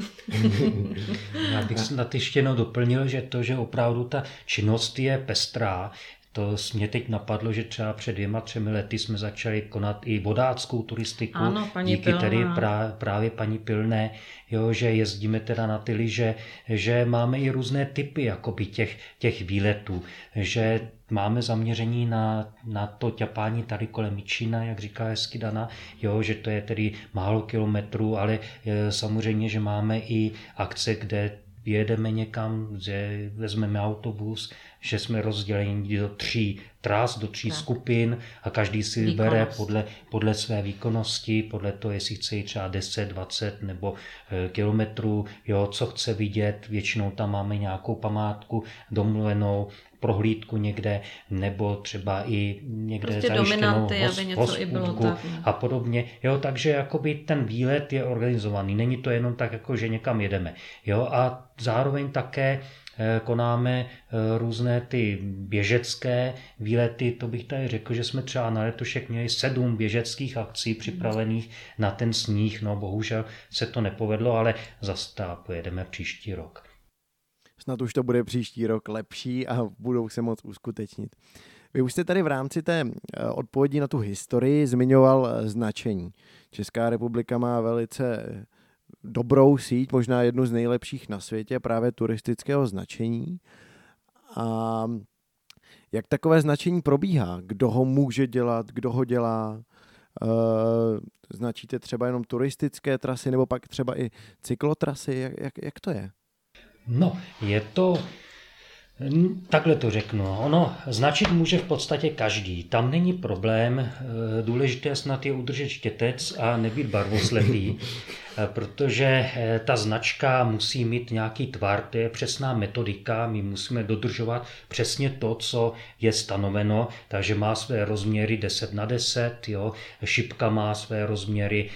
*laughs* Já bych snad ještě jenom doplnil, že to, že opravdu ta činnost je pestrá, To mě teď napadlo, že třeba před dvěma, třemi lety jsme začali konat i vodáckou turistiku. Ano, paní díky Pilná. tedy prá, právě paní Pilné, jo, že jezdíme teda na ty liže, že máme i různé typy jakoby těch, těch výletů, že máme zaměření na, na to ťapání tady kolem Mičína, jak říká hezky Dana, jo, že to je tedy málo kilometrů, ale je, samozřejmě, že máme i akce, kde jedeme někam, že vezmeme autobus, že jsme rozděleni do tří tras, do tří tak. skupin a každý si Výkonnost. bere podle, podle své výkonnosti, podle toho, jestli chce jít třeba 10, 20 nebo e, kilometrů, jo, co chce vidět. Většinou tam máme nějakou památku domluvenou, prohlídku někde, nebo třeba i někde prostě zajištěnou hos, aby něco i bylo tak. No. a podobně. Jo, takže jakoby ten výlet je organizovaný. Není to jenom tak, jako že někam jedeme. Jo, a zároveň také konáme eh, různé ty běžecké výlety, to bych tady řekl, že jsme třeba na letošek měli sedm běžeckých akcí připravených na ten sníh, no bohužel se to nepovedlo, ale zase pojedeme příští rok snad už to bude příští rok lepší a budou se moc uskutečnit. Vy už jste tady v rámci té eh, odpovědi na tu historii zmiňoval eh, značení. Česká republika má velice dobrou síť, možná jednu z nejlepších na světě, právě turistického značení. A jak takové značení probíhá? Kdo ho může dělat, kdo ho dělá? Eh, značíte třeba jenom turistické trasy nebo pak třeba i cyklotrasy? Jak, jak, jak to je? No, je to, takhle to řeknu, ono značit může v podstatě každý, tam není problém, eh, důležité snad je udržet štětec a nebýt barvoslepý, *laughs* eh, protože eh, ta značka musí mít nějaký tvar, to je přesná metodika, my musíme dodržovat přesně to, co je stanoveno, takže má své rozměry 10 na 10, jo, šipka má své rozměry,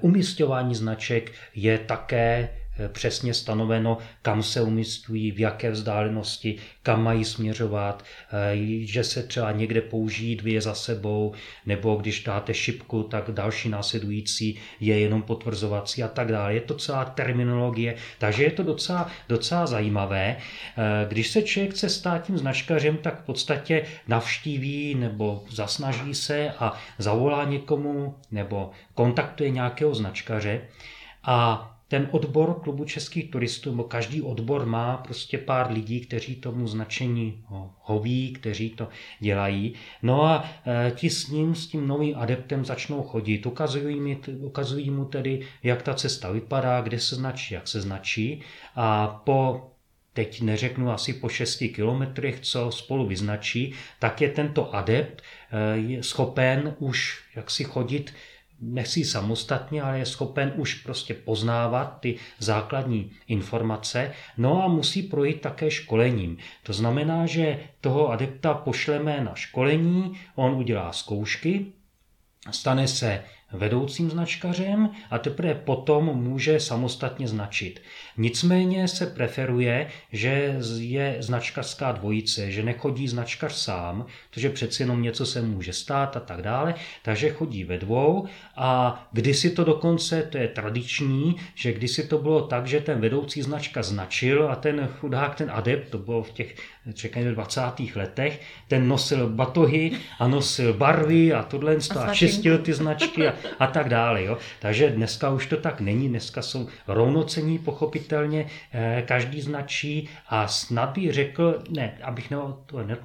umístování značek je také přesně stanoveno, kam se umistují, v jaké vzdálenosti, kam mají směřovat, eh, že se třeba někde použijí dvě za sebou, nebo když dáte šipku, tak další následující je jenom potvrzovací a tak dále. Je to celá terminologie, takže je to docela, docela zajímavé. Eh, když se člověk chce stát tím značkařem, tak v podstatě navštíví nebo zasnaží se a zavolá někomu nebo kontaktuje nějakého značkaře a ten odbor klubu českých turistů, nebo každý odbor má prostě pár lidí, kteří tomu značení hoví, kteří to dělají. No a e, ti s ním, s tím novým adeptem začnou chodit. Ukazují, mi, ukazují mu tedy, jak ta cesta vypadá, kde se značí, jak se značí. A po teď neřeknu asi po 6 kilometrech, co spolu vyznačí, tak je tento adept e, schopen už jaksi chodit nechci samostatně, ale je schopen už prostě poznávat ty základní informace, no a musí projít také školením. To znamená, že toho adepta pošleme na školení, on udělá zkoušky, stane se vedoucím značkařem a teprve potom může samostatně značit. Nicméně se preferuje, že je značkařská dvojice, že nechodí značkař sám, protože přeci jenom něco se může stát a tak dále, takže chodí ve dvou a kdysi to dokonce, to je tradiční, že kdysi to bylo tak, že ten vedoucí značka značil a ten chudák, ten adept, to bylo v těch řekněme 20. letech, ten nosil batohy a nosil barvy a tohle a, a čistil ty značky a, a tak dále. Jo. Takže dneska už to tak není, dneska jsou rovnocení pochopitelně, eh, každý značí a snad bych řekl, ne, abych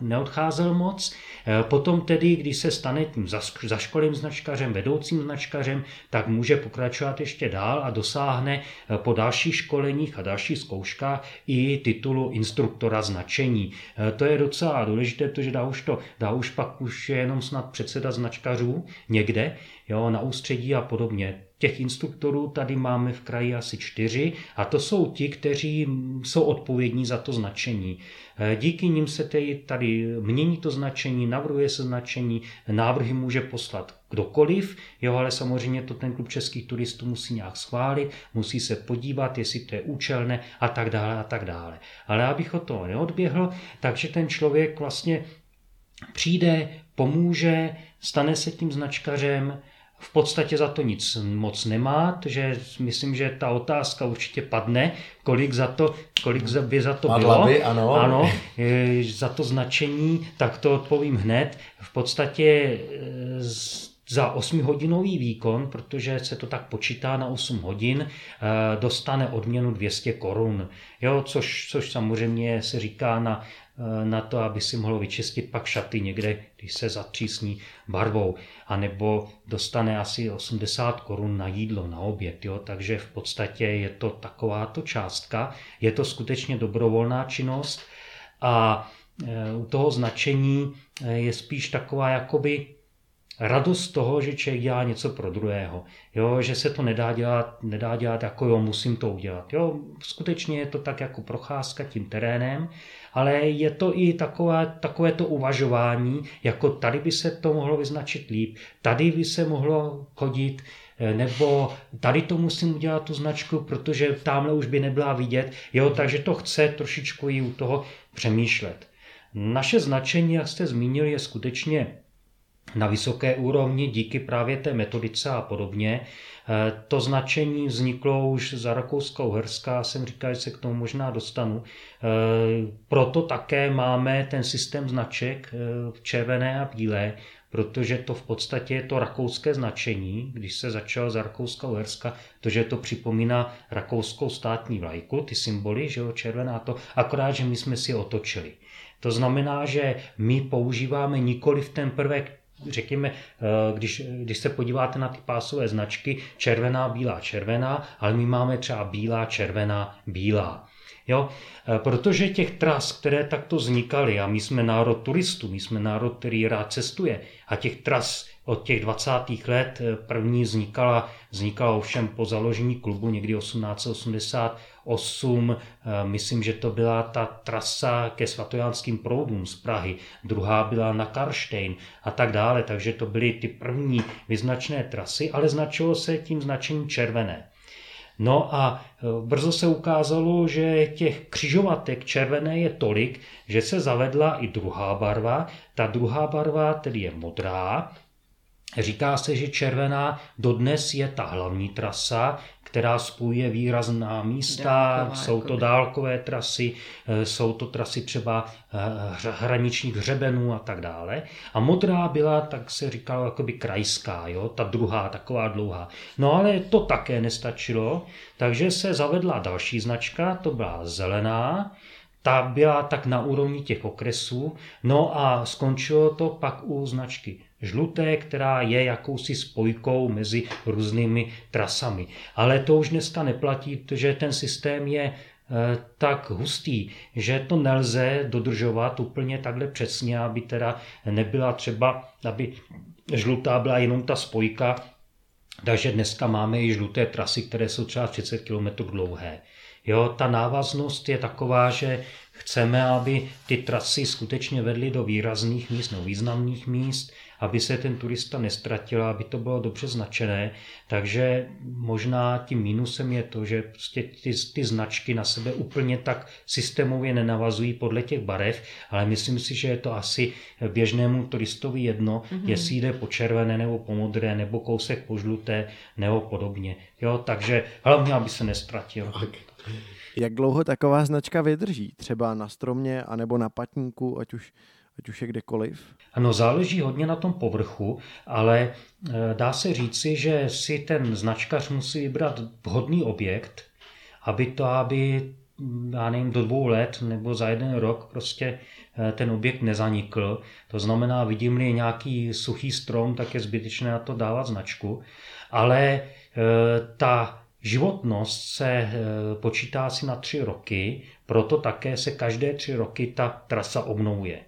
neodcházel moc, eh, potom tedy, když se stane tím zaškolým značkařem, vedoucím značkařem, tak může pokračovat ještě dál a dosáhne eh, po dalších školeních a dalších zkouškách i titulu instruktora značení. To je docela důležité, protože dá už, to, dá už pak už je jenom snad předseda značkařů někde, jo, na ústředí a podobně. Těch instruktorů tady máme v kraji asi čtyři a to jsou ti, kteří jsou odpovědní za to značení. Eh, díky nim se tady, tady mění to značení, navrhuje se značení, návrhy může poslat kdokoliv, jo, ale samozřejmě to ten klub českých turistů musí nějak schválit, musí se podívat, jestli to je účelné a tak dále a tak dále. Ale abych o to neodběhl, takže ten člověk vlastně přijde, pomůže, stane se tím značkařem, v podstatě za to nic moc nemá, takže myslím, že ta otázka určitě padne, kolik za to, kolik by za to Padla bylo. By, ano. ano, za to značení, tak to odpovím hned. V podstatě e, za 8-hodinový výkon, protože se to tak počítá na 8 hodin, e, dostane odměnu 200 korun. Jo, což, což samozřejmě se říká na na to, aby si mohl vyčistit pak šaty někde, když se zatřísní barvou. A nebo dostane asi 80 korun na jídlo, na oběd. Jo? Takže v podstatě je to takováto částka. Je to skutečně dobrovolná činnost a eh, u toho značení eh, je spíš taková jakoby radost toho, že člověk dělá něco pro druhého. Jo, že se to nedá dělat, nedá dělat jako jo, musím to udělat. Jo, skutečně je to tak jako procházka tím terénem, ale je to i takové, takové to uvažování, jako tady by se to mohlo vyznačit líp, tady by se mohlo chodit, eh, nebo tady to musím udělat tu značku, protože tamhle už by nebyla vidět. Jo, takže to chce trošičku i u toho přemýšlet. Naše značení, jak jste zmínil, je skutečně na vysoké úrovni díky právě té metodice a podobně. Eh, to značení vzniklo už za Rakouskou Herská, jsem říkal, že se k tomu možná dostanu. Eh, proto také máme ten systém značek v eh, červené a bílé, protože to v podstatě je to rakouské značení, když se začal za Rakouska Uherska, protože to připomíná rakouskou státní vlajku, ty symboly, že jo, červená to, akorát, že my jsme si otočili. To znamená, že my používáme nikoli v ten prvek řekněme, eh, když, když se podíváte na ty pásové značky, červená, bílá, červená, ale my máme třeba bílá, červená, bílá. Jo? Eh, protože těch tras, které takto vznikaly, a my jsme národ turistů, my jsme národ, který rád cestuje, a těch tras od těch 20. let eh, první vznikala, vznikala ovšem po založení klubu někdy 1888, eh, myslím, že to byla ta trasa ke svatojánským proudům z Prahy, druhá byla na Karštejn a tak dále, takže to byly ty první vyznačné trasy, ale značilo se tím značením červené. No a e, brzo se ukázalo, že těch křižovatek červené je tolik, že se zavedla i druhá barva. Ta druhá barva tedy je modrá. Říká se, že červená dodnes je ta hlavní trasa, která spojuje výrazná místa, Dálková, jsou to dálkové trasy, eh, jsou to trasy třeba eh, hraničních hřebenů a tak dále. A modrá byla, tak se říkalo, jakoby krajská, jo? ta druhá, taková dlouhá. No ale to také nestačilo, takže se zavedla další značka, to byla zelená, ta byla tak na úrovni těch okresů, no a skončilo to pak u značky žluté, která je jakousi spojkou mezi různými trasami. Ale to už dneska neplatí, protože ten systém je eh, tak hustý, že to nelze dodržovat úplně takhle přesně, aby teda nebyla třeba, aby žlutá byla jenom ta spojka, takže dneska máme i žluté trasy, které jsou třeba 30 km dlouhé. Jo, ta návaznost je taková, že chceme, aby ty trasy skutečně vedly do výrazných míst, no významných míst, aby se ten turista nestratil, aby to bylo dobře značené. Takže možná tím mínusem je to, že prostě ty, ty značky na sebe úplně tak systémově nenavazují podle těch barev, ale myslím si, že je to asi běžnému turistovi jedno, mm-hmm. jestli jde po červené nebo po modré, nebo kousek po žluté, nebo podobně. Jo, takže hlavně, aby se nestratil. Jak dlouho taková značka vydrží? Třeba na stromě, anebo na patníku, ať už ať už je kdekoliv? Ano, záleží hodně na tom povrchu, ale eh, dá se říci, že si ten značkař musí vybrat vhodný objekt, aby to, aby mm, já nevím, do dvou let nebo za jeden rok prostě eh, ten objekt nezanikl. To znamená, vidím-li nějaký suchý strom, tak je zbytečné na to dávat značku. Ale eh, ta životnost se počítá asi na tři roky, proto také se každé tři roky ta trasa obnovuje.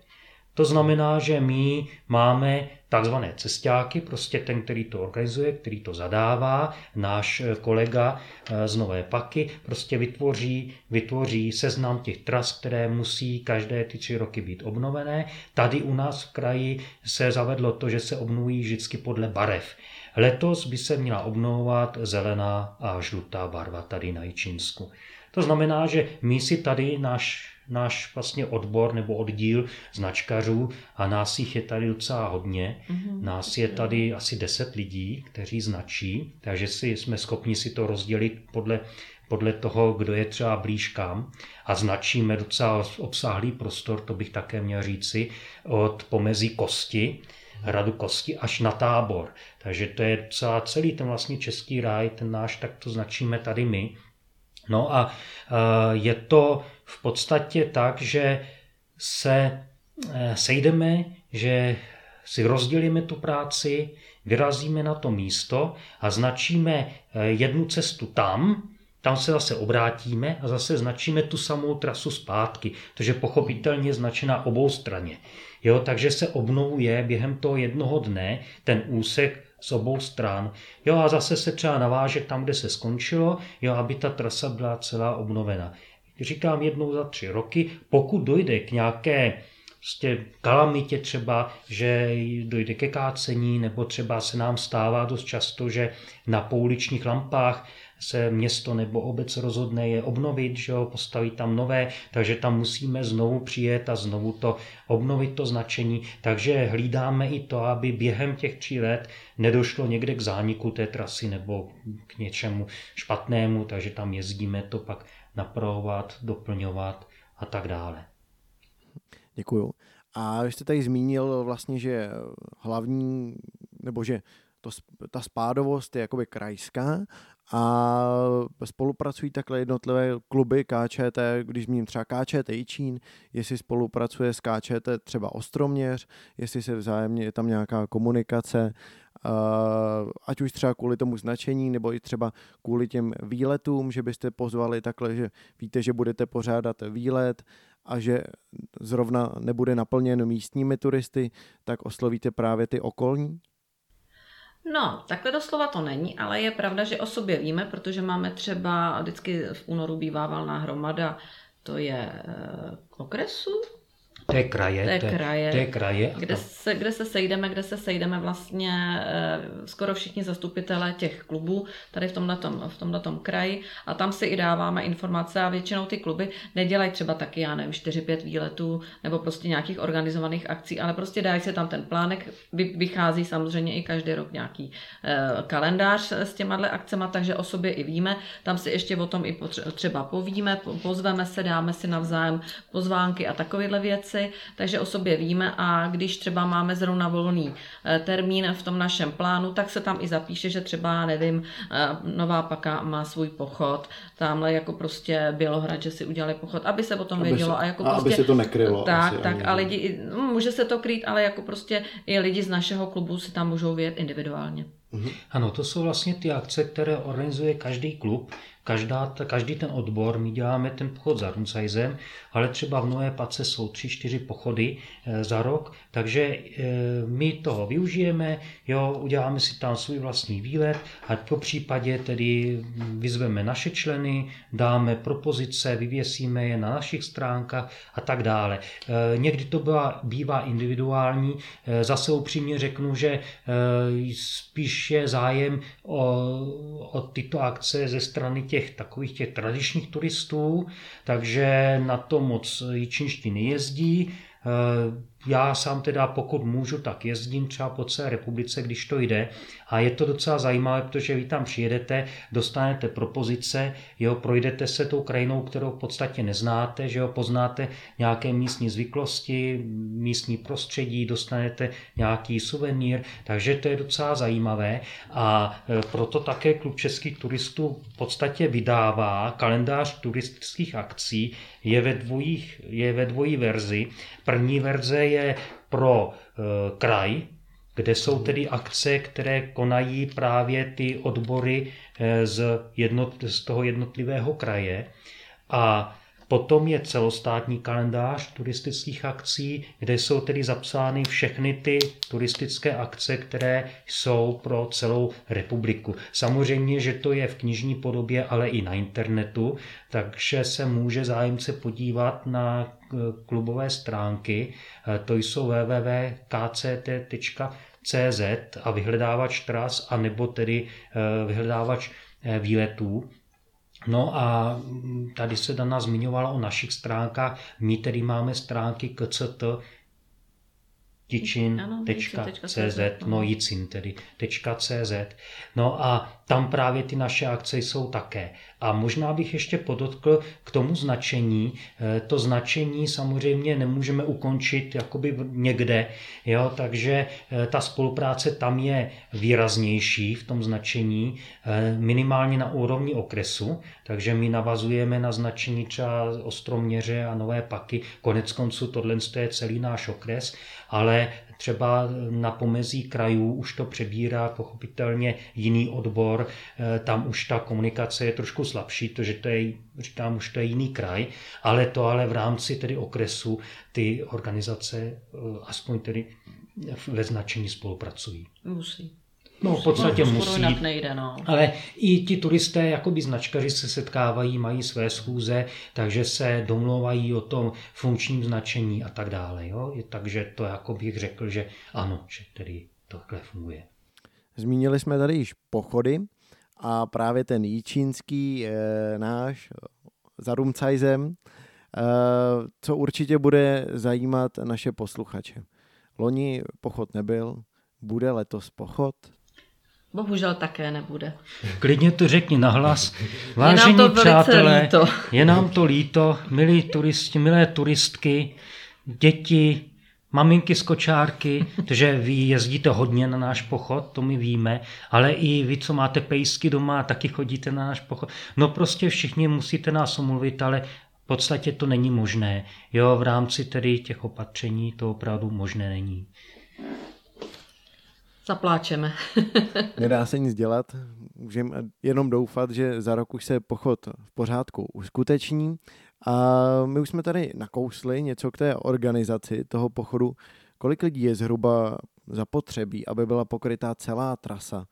To znamená, že my máme takzvané cestáky, prostě ten, který to organizuje, který to zadává, náš eh, kolega eh, z Nové Paky prostě vytvoří, vytvoří seznam těch tras, které musí každé ty tři roky být obnovené. Tady u nás v kraji se zavedlo to, že se obnovují vždycky podle barev. Letos by se měla obnovovat zelená a žlutá barva tady na Jičinsku. To znamená, že my si tady náš náš vlastně odbor nebo oddíl značkařů a nás jich je tady docela hodně. Mm-hmm. Nás je tady asi 10 lidí, kteří značí, takže si jsme schopni si to rozdělit podle podle toho, kdo je třeba blíž kam a značíme docela obsáhlý prostor, to bych také měl říci, od pomezí kosti, hradu kosti až na tábor. Takže to je celá celý ten vlastně český ráj, ten náš, tak to značíme tady my. No a je to v podstatě tak, že se e, sejdeme, že si rozdělíme tu práci, vyrazíme na to místo a značíme e, jednu cestu tam, tam se zase obrátíme a zase značíme tu samou trasu zpátky, protože pochopitelně je značená obou straně. Jo, takže se obnovuje během toho jednoho dne ten úsek z obou stran. Jo, a zase se třeba naváže tam, kde se skončilo, jo, aby ta trasa byla celá obnovena. Říkám jednou za tři roky, pokud dojde k nějaké prostě kalamitě třeba, že dojde ke kácení, nebo třeba se nám stává dost často, že na pouličních lampách se město nebo obec rozhodne je obnovit, že jo, postaví tam nové, takže tam musíme znovu přijet a znovu to obnovit to značení. Takže hlídáme i to, aby během těch tří let nedošlo někde k zániku té trasy nebo k něčemu špatnému, takže tam jezdíme to pak napravovat, doplňovat a tak dále. Děkuju. A vy jste tady zmínil vlastně, že hlavní, nebo že to, ta spádovost je jakoby krajská a spolupracují takhle jednotlivé kluby KČT, když zmíním třeba KČT Jičín, jestli spolupracuje s KČT třeba Ostroměř, jestli se vzájemně je tam nějaká komunikace, ať už třeba kvůli tomu značení, nebo i třeba kvůli těm výletům, že byste pozvali takhle, že víte, že budete pořádat výlet a že zrovna nebude naplněn místními turisty, tak oslovíte právě ty okolní? No, takhle doslova to není, ale je pravda, že o sobě víme, protože máme třeba, vždycky v únoru bývá valná hromada, to je eh, okresu, je kraje. To je kraje. Je kraje. Kde se, kde se sejdeme, kde se sejdeme vlastně e, skoro všichni zastupitelé těch klubů tady v tomhletom, v tomhletom kraji a tam si i dáváme informace a většinou ty kluby nedělají třeba taky, já nevím, 4-5 výletů nebo prostě nějakých organizovaných akcí, ale prostě dají se tam ten plánek, vychází samozřejmě i každý rok nějaký e, kalendář s těma akcema, takže o sobě i víme, tam si ještě o tom i třeba povíme, pozveme se, dáme si navzájem pozvánky a takovéhle věci takže o sobě víme a když třeba máme zrovna volný eh, termín v tom našem plánu, tak se tam i zapíše, že třeba, nevím, eh, Nová Paka má svůj pochod, tamhle jako prostě Bělohrad, že si udělali pochod, aby se o tom aby vědělo. Se, a jako a prostě, aby se to nekrylo. Tak, tak a lidi, může se to krýt, ale jako prostě i lidi z našeho klubu si tam můžou vědět individuálně. Mhm. Ano, to jsou vlastně ty akce, které organizuje každý klub. Každá, každý ten odbor, my děláme ten pochod za Runcajzem, ale třeba v Nové Pace jsou tři, čtyři pochody eh, za rok, takže eh, my toho využijeme, jo, uděláme si tam svůj vlastní výlet a po případě tedy vyzveme naše členy, dáme propozice, vyvěsíme je na našich stránkách a tak dále. Eh, někdy to byla, bývá individuální, zase upřímně řeknu, že spíš je zájem o, o tyto akce ze strany těch takových těch tradičních turistů, takže na to moc jičinští nejezdí. Eh, já sám teda, pokud můžu, tak jezdím třeba po celé republice, když to jde. A je to docela zajímavé, protože vy tam přijedete, dostanete propozice, jo, projdete se tou krajinou, kterou v podstatě neznáte, že jo, poznáte nějaké místní zvyklosti, místní prostředí, dostanete nějaký suvenýr, takže to je docela zajímavé. A e, proto také Klub českých turistů v podstatě vydává kalendář turistických akcí, je ve, dvojích, je ve dvojí verzi. První verze je pro e, kraj, kde jsou tedy akce, které konají právě ty odbory e, z, jednot, z toho jednotlivého kraje. A Potom je celostátní kalendář turistických akcí, kde jsou tedy zapsány všechny ty turistické akce, které jsou pro celou republiku. Samozřejmě, že to je v knižní podobě, ale i na internetu, takže se může zájemce podívat na eh, klubové stránky. Eh, to jsou www.kct.cz a vyhledávač tras, anebo tedy eh, vyhledávač výletů No a tady se Dana zmiňovala o našich stránkách. My tedy máme stránky kct tičin.cz, no jicin tedy, .cz. No a tam právě ty naše akce jsou také. A možná bych ještě podotkl k tomu značení. Eh, to značení samozřejmě nemůžeme ukončit jakoby někde, jo? takže eh, ta spolupráce tam je výraznější v tom značení, eh, minimálně na úrovni okresu, takže my navazujeme na značení třeba Ostroměře a Nové Paky. Konec konců tohle je celý náš okres, ale třeba na pomezí krajů už to přebírá pochopitelně jiný odbor, tam už ta komunikace je trošku slabší, to, že to je, říkám, už to je jiný kraj, ale to ale v rámci tedy okresu ty organizace eh, aspoň tedy ve značení spolupracují. Musí. No, v podstatě no, musí. nejde, no. Ale i ti turisté, jakoby značkaři se setkávají, mají své schůze, takže se domlouvají o tom funkčním značení a tak dále. Jo? Takže to jako bych řekl, že ano, že tedy takhle funguje. Zmínili jsme tady již pochody a právě ten jíčínský e, náš za Rumcajzem, e, co určitě bude zajímat naše posluchače. Loni pochod nebyl, bude letos pochod? Bohužel také nebude. Klidně to řekni nahlas. Vážení je přátelé, líto. je nám to líto, milí turisti, milé turistky, děti, maminky z kočárky, protože vy jezdíte hodně na náš pochod, to my víme, ale i vy, co máte pejsky doma, taky chodíte na náš pochod. No prostě všichni musíte nás omluvit, ale v podstatě to není možné. Jo, v rámci tedy těch opatření to opravdu možné není. Zapláčeme. *laughs* Nedá se nic dělat, můžeme jenom doufat, že za rok už se pochod v pořádku uskuteční a my už jsme tady nakousli něco k té organizaci toho pochodu. Kolik lidí je zhruba zapotřebí, aby byla pokrytá celá trasa?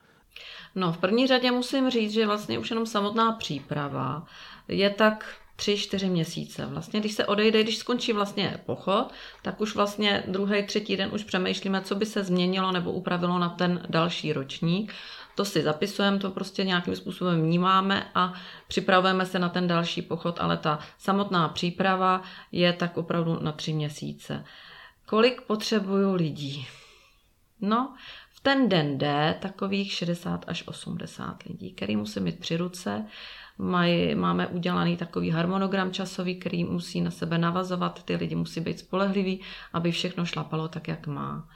No, v první řadě musím říct, že vlastně už jenom samotná příprava je tak tři, čtyři měsíce. Vlastně, když se odejde, když skončí vlastně pochod, tak už vlastně druhý, třetí den už přemýšlíme, co by se změnilo nebo upravilo na ten další ročník. To si zapisujeme, to prostě nějakým způsobem vnímáme a připravujeme se na ten další pochod, ale ta samotná příprava je tak opravdu na tři měsíce. Kolik potřebuju lidí? No, v ten den D takových 60 až 80 lidí, který musí mít při ruce. Maj, máme udělaný takový harmonogram časový, který musí na sebe navazovat, ty lidi musí být spolehliví, aby všechno šlapalo tak, jak má.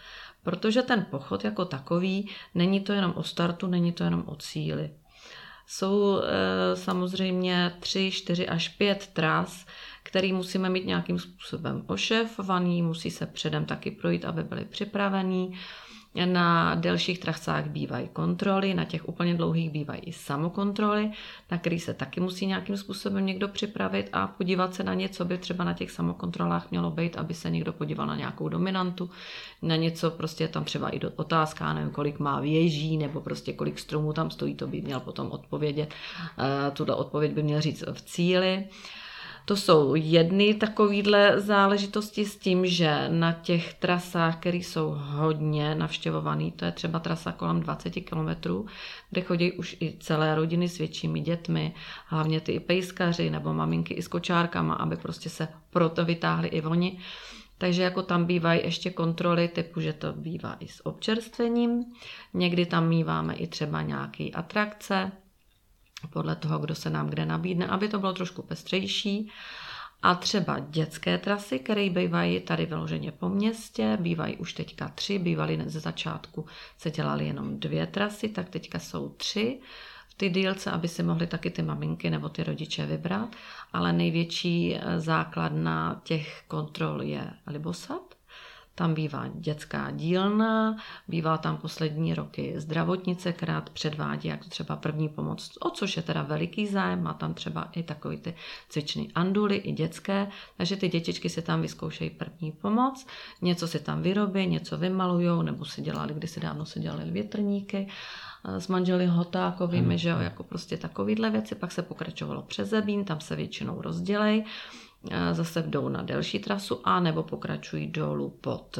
Protože ten pochod jako takový není to jenom o startu, není to jenom o cíli. Jsou e, samozřejmě tři, čtyři až pět tras, který musíme mít nějakým způsobem ošefovaný, musí se předem taky projít, aby byly připravený. Na delších trasách bývají kontroly, na těch úplně dlouhých bývají i samokontroly, na který se taky musí nějakým způsobem někdo připravit a podívat se na něco, by třeba na těch samokontrolách mělo být, aby se někdo podíval na nějakou dominantu, na něco, prostě tam třeba i otázka, nevím, kolik má věží, nebo prostě kolik stromů tam stojí, to by měl potom odpovědět. Eh, tuhle odpověď by měl říct v cíli. To jsou jedny takovýhle záležitosti s tím, že na těch trasách, které jsou hodně navštěvované, to je třeba trasa kolem 20 kilometrů, kde chodí už i celé rodiny s většími dětmi, hlavně ty pejskaři nebo maminky i s kočárkama, aby prostě se proto vytáhli i oni. Takže jako tam bývají ještě kontroly typu, že to bývá i s občerstvením. Někdy tam míváme i třeba nějaké atrakce, podle toho, kdo se nám kde nabídne, aby to bylo trošku pestřejší. A třeba dětské trasy, které bývají tady vyloženě po městě, bývají už teďka tři, bývaly ze začátku se dělaly jenom dvě trasy, tak teďka jsou tři v ty dílce, aby si mohly taky ty maminky nebo ty rodiče vybrat. Ale největší eh, základna těch kontrol je Libosat, tam bývá dětská dílna, bývá tam poslední roky zdravotnice, která předvádí jako třeba první pomoc, o což je teda veliký zájem, má tam třeba i takový ty cvičný anduly, i dětské, takže ty dětičky si tam vyzkoušejí první pomoc, něco si tam vyrobí, něco vymalujou, nebo si dělali, kdysi dávno se dělali větrníky eh, s manželi Hotákovými, hmm. že jo, jako prostě takovýhle věci, pak se pokračovalo přes Zebín, tam se většinou rozdělej, zase jdou na delší trasu a nebo pokračují dolů pod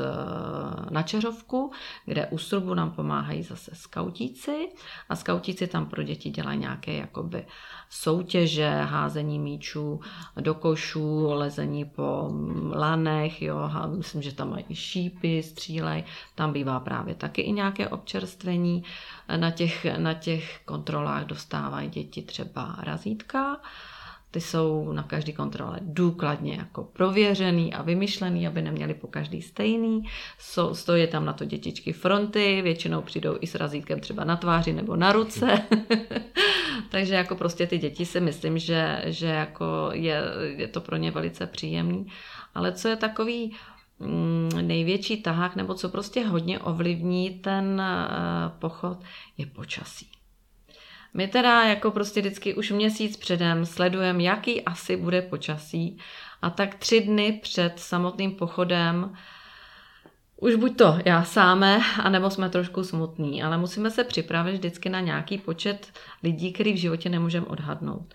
na Čeřovku, kde u Srubu nám pomáhají zase skautíci. A skautíci tam pro děti dělají nějaké jakoby soutěže, házení míčů do košů, lezení po lanech, jo, myslím, že tam mají šípy, střílej, tam bývá právě taky i nějaké občerstvení. Na těch, na těch kontrolách dostávají děti třeba razítka, ty jsou na každý kontrole důkladně jako prověřený a vymyšlený, aby neměli po každý stejný. So, stojí tam na to dětičky fronty, většinou přijdou i s razítkem třeba na tváři nebo na ruce. *laughs* Takže jako prostě ty děti si myslím, že, že jako je, je to pro ně velice příjemný. Ale co je takový mm, největší tahák, nebo co prostě hodně ovlivní ten uh, pochod, je počasí. My teda jako prostě vždycky už měsíc předem sledujeme, jaký asi bude počasí a tak tři dny před samotným pochodem už buď to já sáme, anebo jsme trošku smutní, ale musíme se připravit vždycky na nějaký počet lidí, který v životě nemůžeme odhadnout.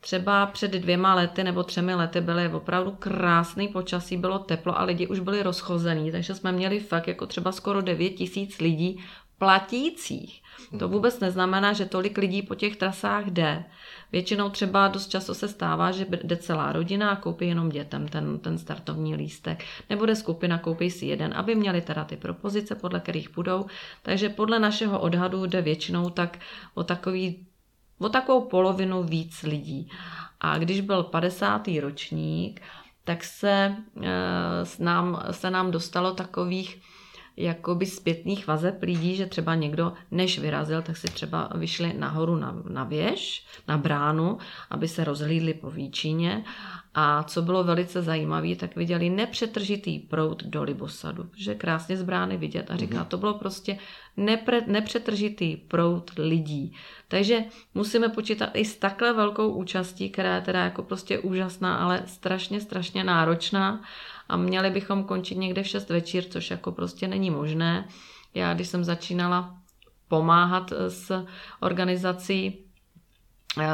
Třeba před dvěma lety nebo třemi lety byly opravdu krásný počasí, bylo teplo a lidi už byli rozchození, takže jsme měli fakt jako třeba skoro 9 tisíc lidí platících. To vůbec neznamená, že tolik lidí po těch trasách jde. Většinou třeba dost často se stává, že jde celá rodina a koupí jenom dětem ten, ten startovní lístek. Nebo jde skupina, koupí si jeden, aby měli teda ty propozice, podle kterých budou. Takže podle našeho odhadu jde většinou tak o, takový, o takovou polovinu víc lidí. A když byl 50. ročník, tak se, e, nám, se nám dostalo takových jakoby zpětných vazeb lidí, že třeba někdo, než vyrazil, tak si třeba vyšli nahoru na, na věž, na bránu, aby se rozhlídli po výčině a co bylo velice zajímavé, tak viděli nepřetržitý prout do Libosadu, že krásně z brány vidět a říká, mm-hmm. to bylo prostě nepre, nepřetržitý prout lidí. Takže musíme počítat i s takhle velkou účastí, která je teda jako prostě úžasná, ale strašně, strašně náročná a měli bychom končit někde v 6 večer, což jako prostě není možné. Já, když jsem začínala pomáhat s organizací eh,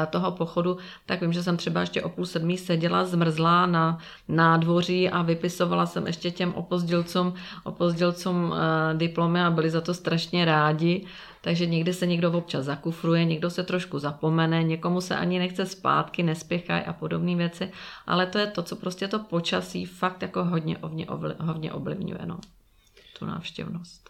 toho pochodu, tak vím, že jsem třeba ještě o půl sedmí seděla zmrzlá na nádvoří a vypisovala jsem ještě těm opozdělcům, opozdělcům eh, diplomy a byli za to strašně rádi. Takže někdy se někdo občas zakufruje, někdo se trošku zapomene, někomu se ani nechce zpátky, nespěchají a podobné věci, ale to je to, co prostě to počasí fakt jako hodně, hodně, hodně ovlivňuje, no, tu návštěvnost.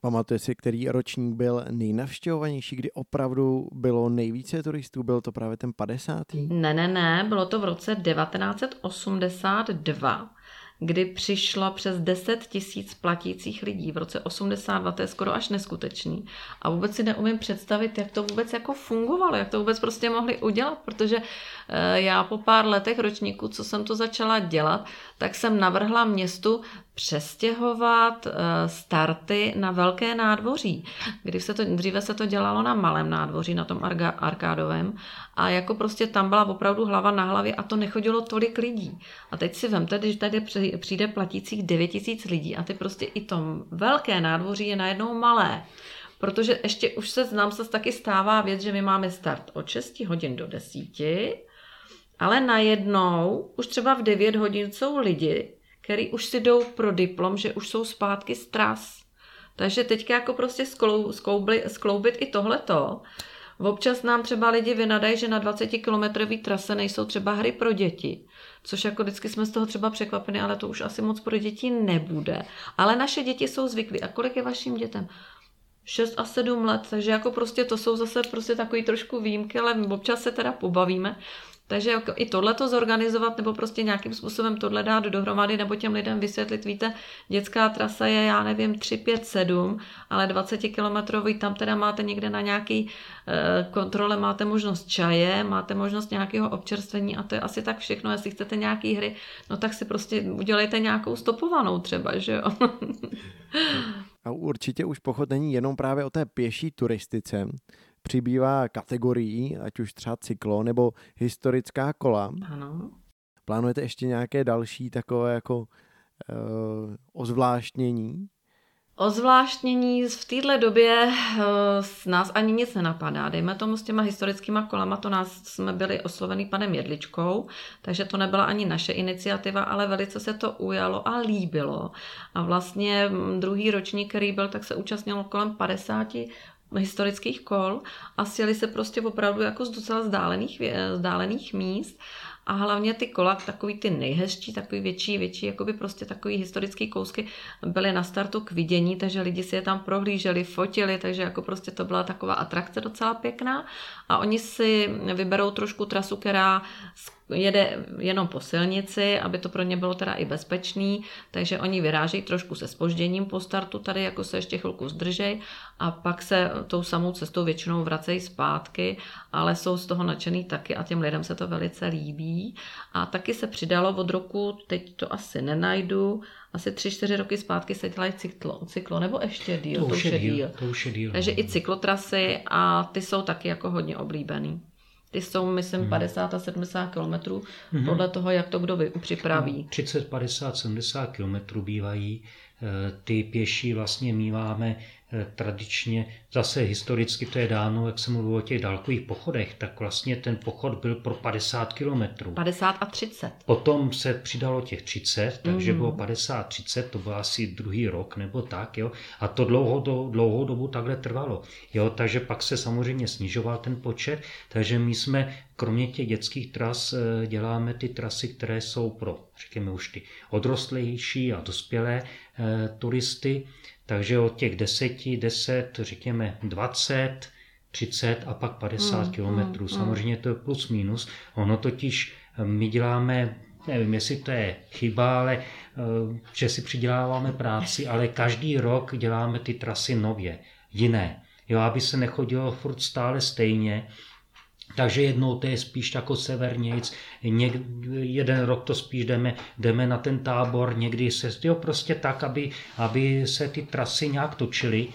Pamatuje si, který ročník byl nejnavštěvovanější, kdy opravdu bylo nejvíce turistů? Byl to právě ten 50. Ne, ne, ne, bylo to v roce 1982 kdy přišlo přes 10 tisíc platících lidí. V roce 82 to je skoro až neskutečný. A vůbec si neumím představit, jak to vůbec jako fungovalo, jak to vůbec prostě mohli udělat, protože eh, já po pár letech ročníku, co jsem to začala dělat, tak jsem navrhla městu přestěhovat eh, starty na velké nádvoří. Kdy se to, dříve se to dělalo na malém nádvoří, na tom arkádovém a jako prostě tam byla opravdu hlava na hlavě a to nechodilo tolik lidí. A teď si vemte, když tady přijde platících 9 tisíc lidí a ty prostě i tom velké nádvoří je najednou malé. Protože ještě už se znám se taky stává věc, že my máme start od 6 hodin do 10, ale najednou už třeba v 9 hodin jsou lidi, který už si jdou pro diplom, že už jsou zpátky z tras. Takže teďka jako prostě sklou, skloubli, skloubit i tohleto. Občas nám třeba lidi vynadají, že na 20 kilometrový trase nejsou třeba hry pro děti. Což jako vždycky jsme z toho třeba překvapeni, ale to už asi moc pro děti nebude. Ale naše děti jsou zvyklí. A kolik je vašim dětem? 6 a 7 let, takže jako prostě to jsou zase prostě takový trošku výjimky, ale občas se teda pobavíme. Takže jako i tohle to zorganizovat nebo prostě nějakým způsobem tohle dát dohromady nebo těm lidem vysvětlit, víte, dětská trasa je, já nevím, 3, 5, 7, ale 20 kilometrový, tam teda máte někde na nějaký e, kontrole, máte možnost čaje, máte možnost nějakého občerstvení a to je asi tak všechno. Jestli chcete nějaký hry, no tak si prostě udělejte nějakou stopovanou třeba, že jo. *laughs* A určitě už pochod není jenom právě o té pěší turistice, přibývá kategorií, ať už třeba cyklo nebo historická kola. Ano. Plánujete ještě nějaké další takové jako uh, ozvláštnění? O zvláštnění v téhle době s nás ani nic nenapadá. Dejme tomu s těma historickýma kolama, to nás jsme byli oslovený panem Jedličkou, takže to nebyla ani naše iniciativa, ale velice se to ujalo a líbilo. A vlastně druhý ročník, který byl, tak se účastnilo kolem 50 historických kol a sjeli se prostě opravdu jako z docela vzdálených, vzdálených míst. A hlavně ty kola, takový ty nejhezčí, takový větší, větší, jakoby prostě takový historický kousky byly na startu k vidění, takže lidi si je tam prohlíželi, fotili, takže jako prostě to byla taková atrakce docela pěkná. A oni si vyberou trošku trasu, která jede jenom po silnici, aby to pro ně bylo teda i bezpečný, takže oni vyrážejí trošku se spožděním po startu tady, jako se ještě chvilku zdržej a pak se tou samou cestou většinou vracejí zpátky, ale jsou z toho nadšený taky a těm lidem se to velice líbí. A taky se přidalo od roku, teď to asi nenajdu, asi tři, čtyři roky zpátky se dělají cyklo, cyklo nebo ještě díl. To, to už je díl. díl. To už je díl. Takže no. i cyklotrasy a ty jsou taky jako hodně oblíbený. Ty jsou, myslím, hmm. 50 a 70 kilometrů, hmm. podle toho, jak to kdo připraví. 30, 50, 70 kilometrů bývají. Eh, ty pěší vlastně míváme tradičně, zase historicky to je dáno, jak jsem mluvil o těch dálkových pochodech, tak vlastně ten pochod byl pro 50 kilometrů. 50 a 30. Potom se přidalo těch 30, takže mm. bylo 50-30, to byl asi druhý rok nebo tak, jo. A to dlouho, do, dlouhou dobu takhle trvalo, jo. Takže pak se samozřejmě snižoval ten počet, takže my jsme kromě těch dětských tras eh, děláme ty trasy, které jsou pro, řekněme už ty odrostlejší a dospělé e, turisty, takže od těch deseti, deset, řekněme 20, 30 a pak 50 mm, kilometrů. Mm, Samozřejmě to je plus minus. Ono totiž eh, my děláme, nevím, jestli to je chyba, ale eh, že si přiděláváme práci, ale každý rok děláme ty trasy nově, jiné. Jo, aby se nechodilo furt stále stejně, takže jednou to je spíš jako severnějc, něk, jeden rok to spíš jdeme, jdeme na ten tábor, někdy se, jo, prostě tak, aby, aby se ty trasy nějak točily,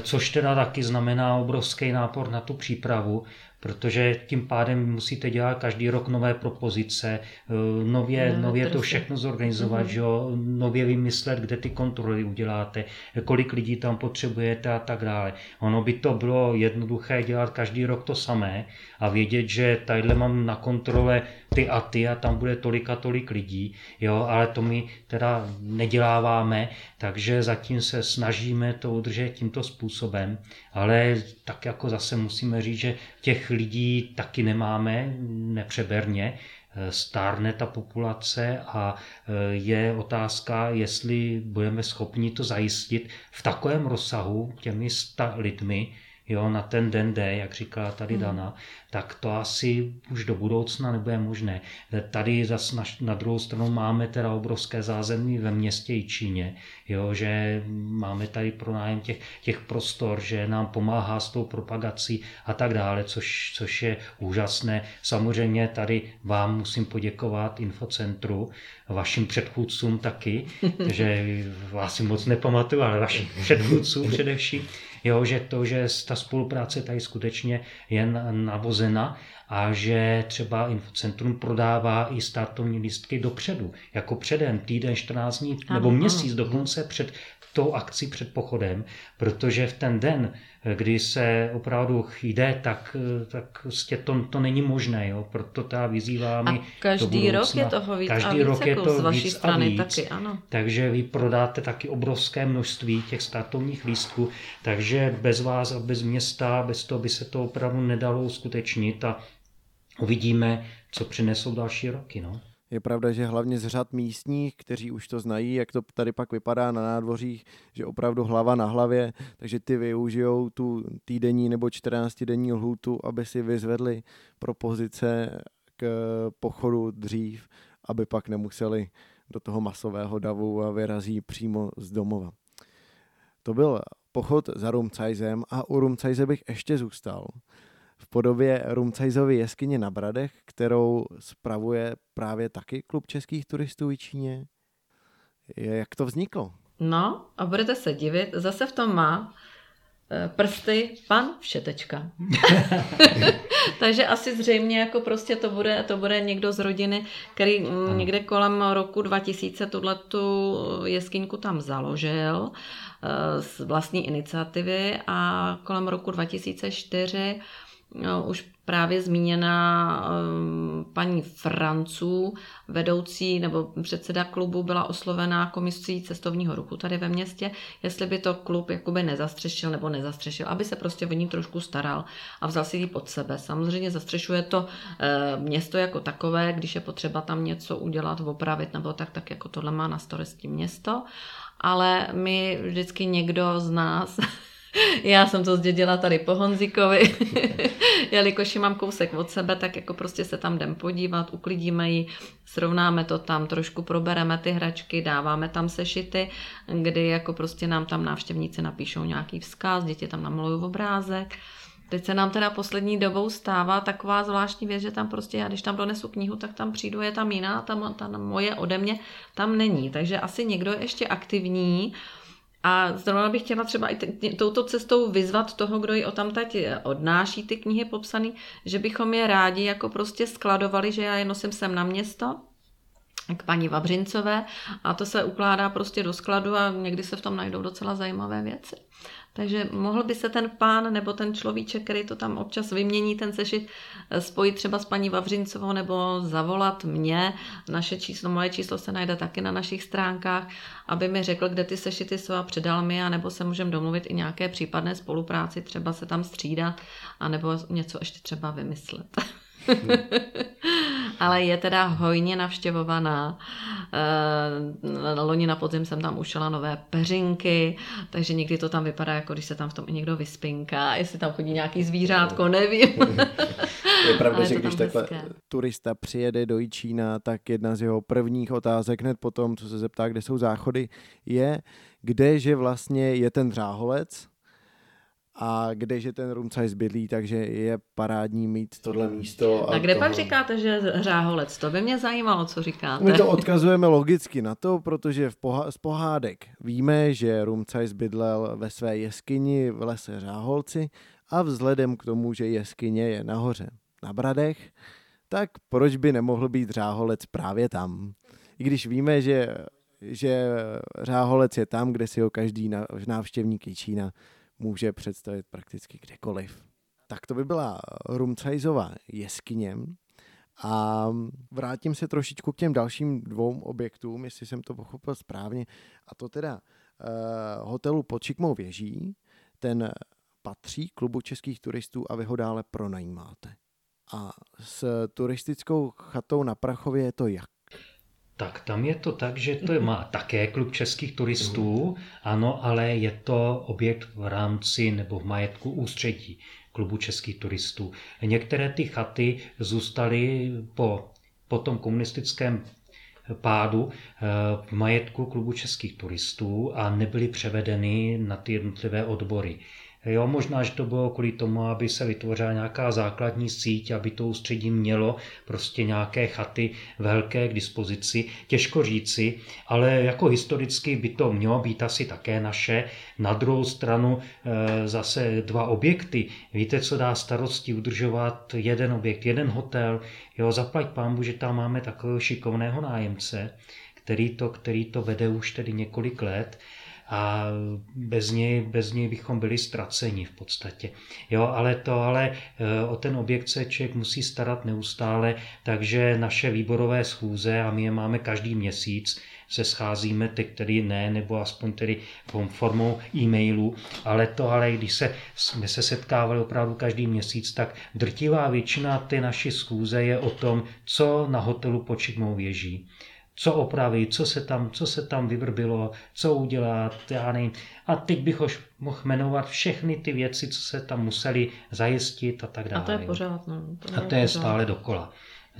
což teda taky znamená obrovský nápor na tu přípravu, protože tím pádem musíte dělat každý rok nové propozice, eh, nově, no, nově to všechno zorganizovat, mm-hmm. jo, nově vymyslet, kde ty kontroly uděláte, kolik lidí tam potřebujete a tak dále. Ono by to bylo jednoduché dělat každý rok to samé a vědět, že tadyhle mám na kontrole ty a ty a tam bude tolik a tolik lidí, jo, ale to my teda neděláváme, takže zatím se snažíme to udržet tímto způsobem, ale tak jako zase musíme říct, že těch lidí taky nemáme nepřeberně, stárne ta populace a e, je otázka, jestli budeme schopni to zajistit v takovém rozsahu těmi sta lidmi, jo, na ten den D, jak říká tady hmm. Dana, tak to asi už do budoucna nebude možné. Tady zas na, na druhou stranu máme teda obrovské zázemí ve městě i Číně, jo, že máme tady pronájem těch, těch prostor, že nám pomáhá s tou propagací a tak dále, což, což je úžasné. Samozřejmě tady vám musím poděkovat Infocentru, vašim předchůdcům taky, *laughs* že vás si moc nepamatuju, ale vašim předchůdcům především, jo, že to, že ta spolupráce tady skutečně je navozena a že třeba Infocentrum prodává i startovní lístky dopředu, jako předem, týden, 14 dní nebo měsíc dokonce před tou akcí před pochodem, protože v ten den, kdy se opravdu jde, tak, tak prostě to, to není možné. Jo? Proto ta vyzývám A každý rok je toho víc každý a víc, rok je jako to z vaší víc strany a víc, taky, ano. Takže vy prodáte taky obrovské množství těch startovních lístků, takže bez vás a bez města, bez toho by se to opravdu nedalo uskutečnit a uvidíme, co přinesou další roky. No. Je pravda, že hlavně z řad místních, kteří už to znají, jak to tady pak vypadá na nádvořích, že opravdu hlava na hlavě, takže ty využijou tu týdenní nebo 14 denní lhůtu, aby si vyzvedli propozice k pochodu dřív, aby pak nemuseli do toho masového davu a vyrazí přímo z domova. To byl pochod za Rumcajzem a u Rumcajze bych ještě zůstal v podobě Rumcajzovy jeskyně na Bradech, kterou spravuje právě taky klub českých turistů v Číně. Jak to vzniklo? No a budete se divit, zase v tom má eh, prsty pan Všetečka. *laughs* *laughs* Takže asi zřejmě jako prostě to bude, to bude někdo z rodiny, který mm, někde kolem roku 2000 tuhle tu jeskyňku tam založil z vlastní iniciativy a kolem roku 2004 no, už právě zmíněná um, paní Franců, vedoucí nebo předseda klubu, byla oslovená komisí cestovního ruchu tady ve městě, jestli by to klub jakoby nezastřešil nebo nezastřešil, aby se prostě o ní trošku staral a vzal si ji pod sebe. Samozřejmě zastřešuje to e, město jako takové, když je potřeba tam něco udělat, opravit nebo tak, tak jako tohle má na starosti město, ale my vždycky někdo z nás *laughs* *laughs* Já jsem to zdědila tady po Honzíkovi, *laughs* jelikož ji mám kousek od sebe, tak jako prostě se tam jdem podívat, uklidíme ji, srovnáme to tam, trošku probereme ty hračky, dáváme tam sešity, kdy jako prostě nám tam návštěvníci napíšou nějaký vzkaz, děti tam namalují obrázek. Teď se nám teda poslední dobou stává taková zvláštní věc, že tam prostě já, když tam donesu knihu, tak tam přijdu, je tam jiná, tam ta moje ode mě tam není. Takže asi někdo je ještě aktivní, a zrovna bych chtěla třeba i touto cestou vyzvat toho, kdo ji o tamtať odnáší ty knihy popsané, že bychom je rádi jako prostě skladovali, že já je nosím sem na město, k paní Vabřincové a to se ukládá prostě do skladu a někdy se v tom najdou docela zajímavé věci. Takže mohl by se ten pán nebo ten človíček, který to tam občas vymění, ten sešit, eh, spojit třeba s paní Vavřincovou nebo zavolat mě. Naše číslo, moje číslo se najde taky na našich stránkách, aby mi řekl, kde ty sešity jsou a předal mi, anebo se můžeme domluvit i nějaké případné spolupráci, třeba se tam střídat, anebo něco ještě třeba vymyslet. *laughs* Ale je teda hojně navštěvovaná. E, loni na podzim jsem tam ušela nové peřinky, takže někdy to tam vypadá, jako když se tam v tom i někdo vyspinká, jestli tam chodí nějaký zvířátko, nevím. *laughs* je pravda, že když takhle hezké. turista přijede do Jičína, tak jedna z jeho prvních otázek hned potom, co se zeptá, kde jsou záchody, je, kde že vlastně je ten dřáholec, a kdeže ten Rumcajs bydlí, takže je parádní mít tohle místo. A, a kde toho... pak říkáte, že řáholec? To by mě zajímalo, co říkáte. My to odkazujeme logicky na to, protože v poha- z pohádek víme, že Rumcajs bydlel ve své jeskyni v lese Řáholci a vzhledem k tomu, že jeskyně je nahoře na Bradech, tak proč by nemohl být Řáholec právě tam? I když víme, že, že Řáholec je tam, kde si ho každý návštěvník Jičína může představit prakticky kdekoliv. Tak to by byla Rumcajzova jeskyně. A vrátím se trošičku k těm dalším dvou objektům, jestli jsem to pochopil správně. A to teda uh, hotelu pod Čikmou věží. Ten patří klubu českých turistů a vy ho dále pronajímáte. A s turistickou chatou na Prachově je to jak? Tak tam je to tak, že to má také klub českých turistů, ano, ale je to objekt v rámci nebo v majetku ústředí klubu českých turistů. Některé ty chaty zůstaly po, po tom komunistickém pádu eh, v majetku klubu českých turistů a nebyly převedeny na ty jednotlivé odbory. Jo, možná, že to bylo kvůli tomu, aby se vytvořila nějaká základní síť, aby to ústředí mělo prostě nějaké chaty velké k dispozici. Těžko říci, ale jako historicky by to mělo být asi také naše. Na druhou stranu e, zase dva objekty. Víte, co dá starosti udržovat jeden objekt, jeden hotel. Jo, zaplať pámbu, že tam máme takového šikovného nájemce, který to, který to vede už tedy několik let a bez něj, bez něj bychom byli ztraceni v podstatě. Jo, ale to, ale e, o ten objekt se člověk musí starat neustále, takže naše výborové schůze, a my je máme každý měsíc, se scházíme, teď tedy ne, nebo aspoň tedy formou e-mailu, ale to, ale když se, jsme se setkávali opravdu každý měsíc, tak drtivá většina té naší schůze je o tom, co na hotelu počitnou věží co opravit, co se tam, co se tam vyvrbilo, co udělat, já nevím. A teď bych už mohl jmenovat všechny ty věci, co se tam museli zajistit a tak dále. A to je pořád. No, to a to je pořád. stále dokola.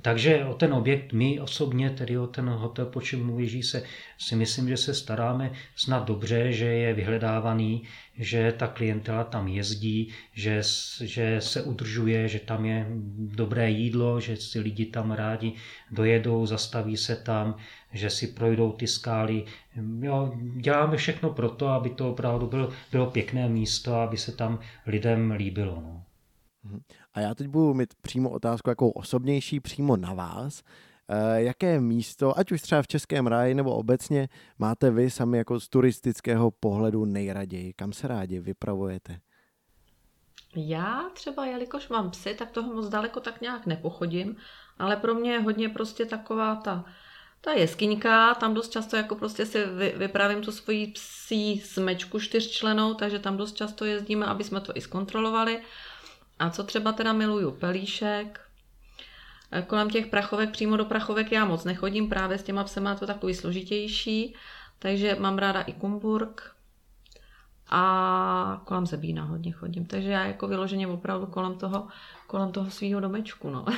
Takže o ten objekt my osobně, tedy o ten hotel počím mluví, se si myslím, že se staráme snad dobře, že je vyhledávaný, že ta klientela tam jezdí, že, že se udržuje, že tam je dobré jídlo, že si lidi tam rádi dojedou, zastaví se tam, že si projdou ty skály. Jo, děláme všechno pro to, aby to opravdu bylo, bylo pěkné místo, aby se tam lidem líbilo. No. A já teď budu mít přímo otázku jako osobnější přímo na vás. Eh, jaké místo, ať už třeba v Českém ráji nebo obecně, máte vy sami jako z turistického pohledu nejraději? Kam se rádi vypravujete? Já třeba, jelikož mám psy, tak toho moc daleko tak nějak nepochodím, ale pro mě je hodně prostě taková ta, ta jeskyňka, tam dost často jako prostě si vy, vypravím tu svoji psí smečku čtyřčlenou, takže tam dost často jezdíme, aby jsme to i zkontrolovali. A co třeba teda miluju? Pelíšek, kolem těch prachovek, přímo do prachovek já moc nechodím, právě s těma psema to takový složitější, takže mám ráda i Kumburg a kolem Zebína hodně chodím, takže já jako vyloženě opravdu kolem toho, kolem toho svého domečku, no. *laughs*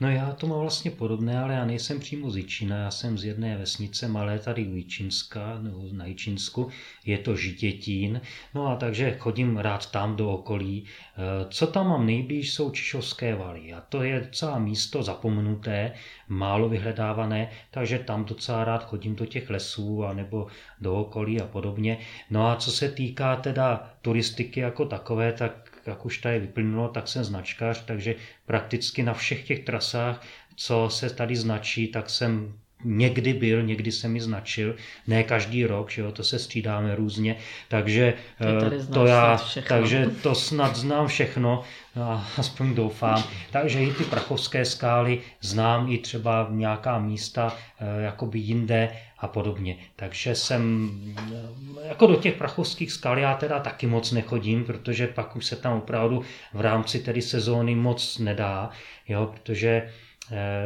No já to mám vlastně podobné, ale já nejsem přímo z Jičína, já jsem z jedné vesnice malé tady u Jičínska, nebo na Jičínsku, je to Žitětín, no a takže chodím rád tam do okolí. Eh, co tam mám nejblíž jsou Čišovské valy a to je docela místo zapomenuté, málo vyhledávané, takže tam docela rád chodím do těch lesů a nebo do okolí a podobně. No a co se týká teda turistiky jako takové, tak jak už tady vyplynulo, tak jsem značkař, takže prakticky na všech těch trasách, co se tady značí, tak jsem někdy byl, někdy se mi značil, ne každý rok, že jo, to se střídáme různě, takže eh, to já, takže to snad znám všechno, aspoň doufám. Takže i ty prachovské skály znám i třeba nějaká místa eh, jakoby jinde a podobně. Takže jsem eh, jako do těch prachovských skal já teda taky moc nechodím, protože pak už se tam opravdu v rámci tedy sezóny moc nedá, jo, protože Eh,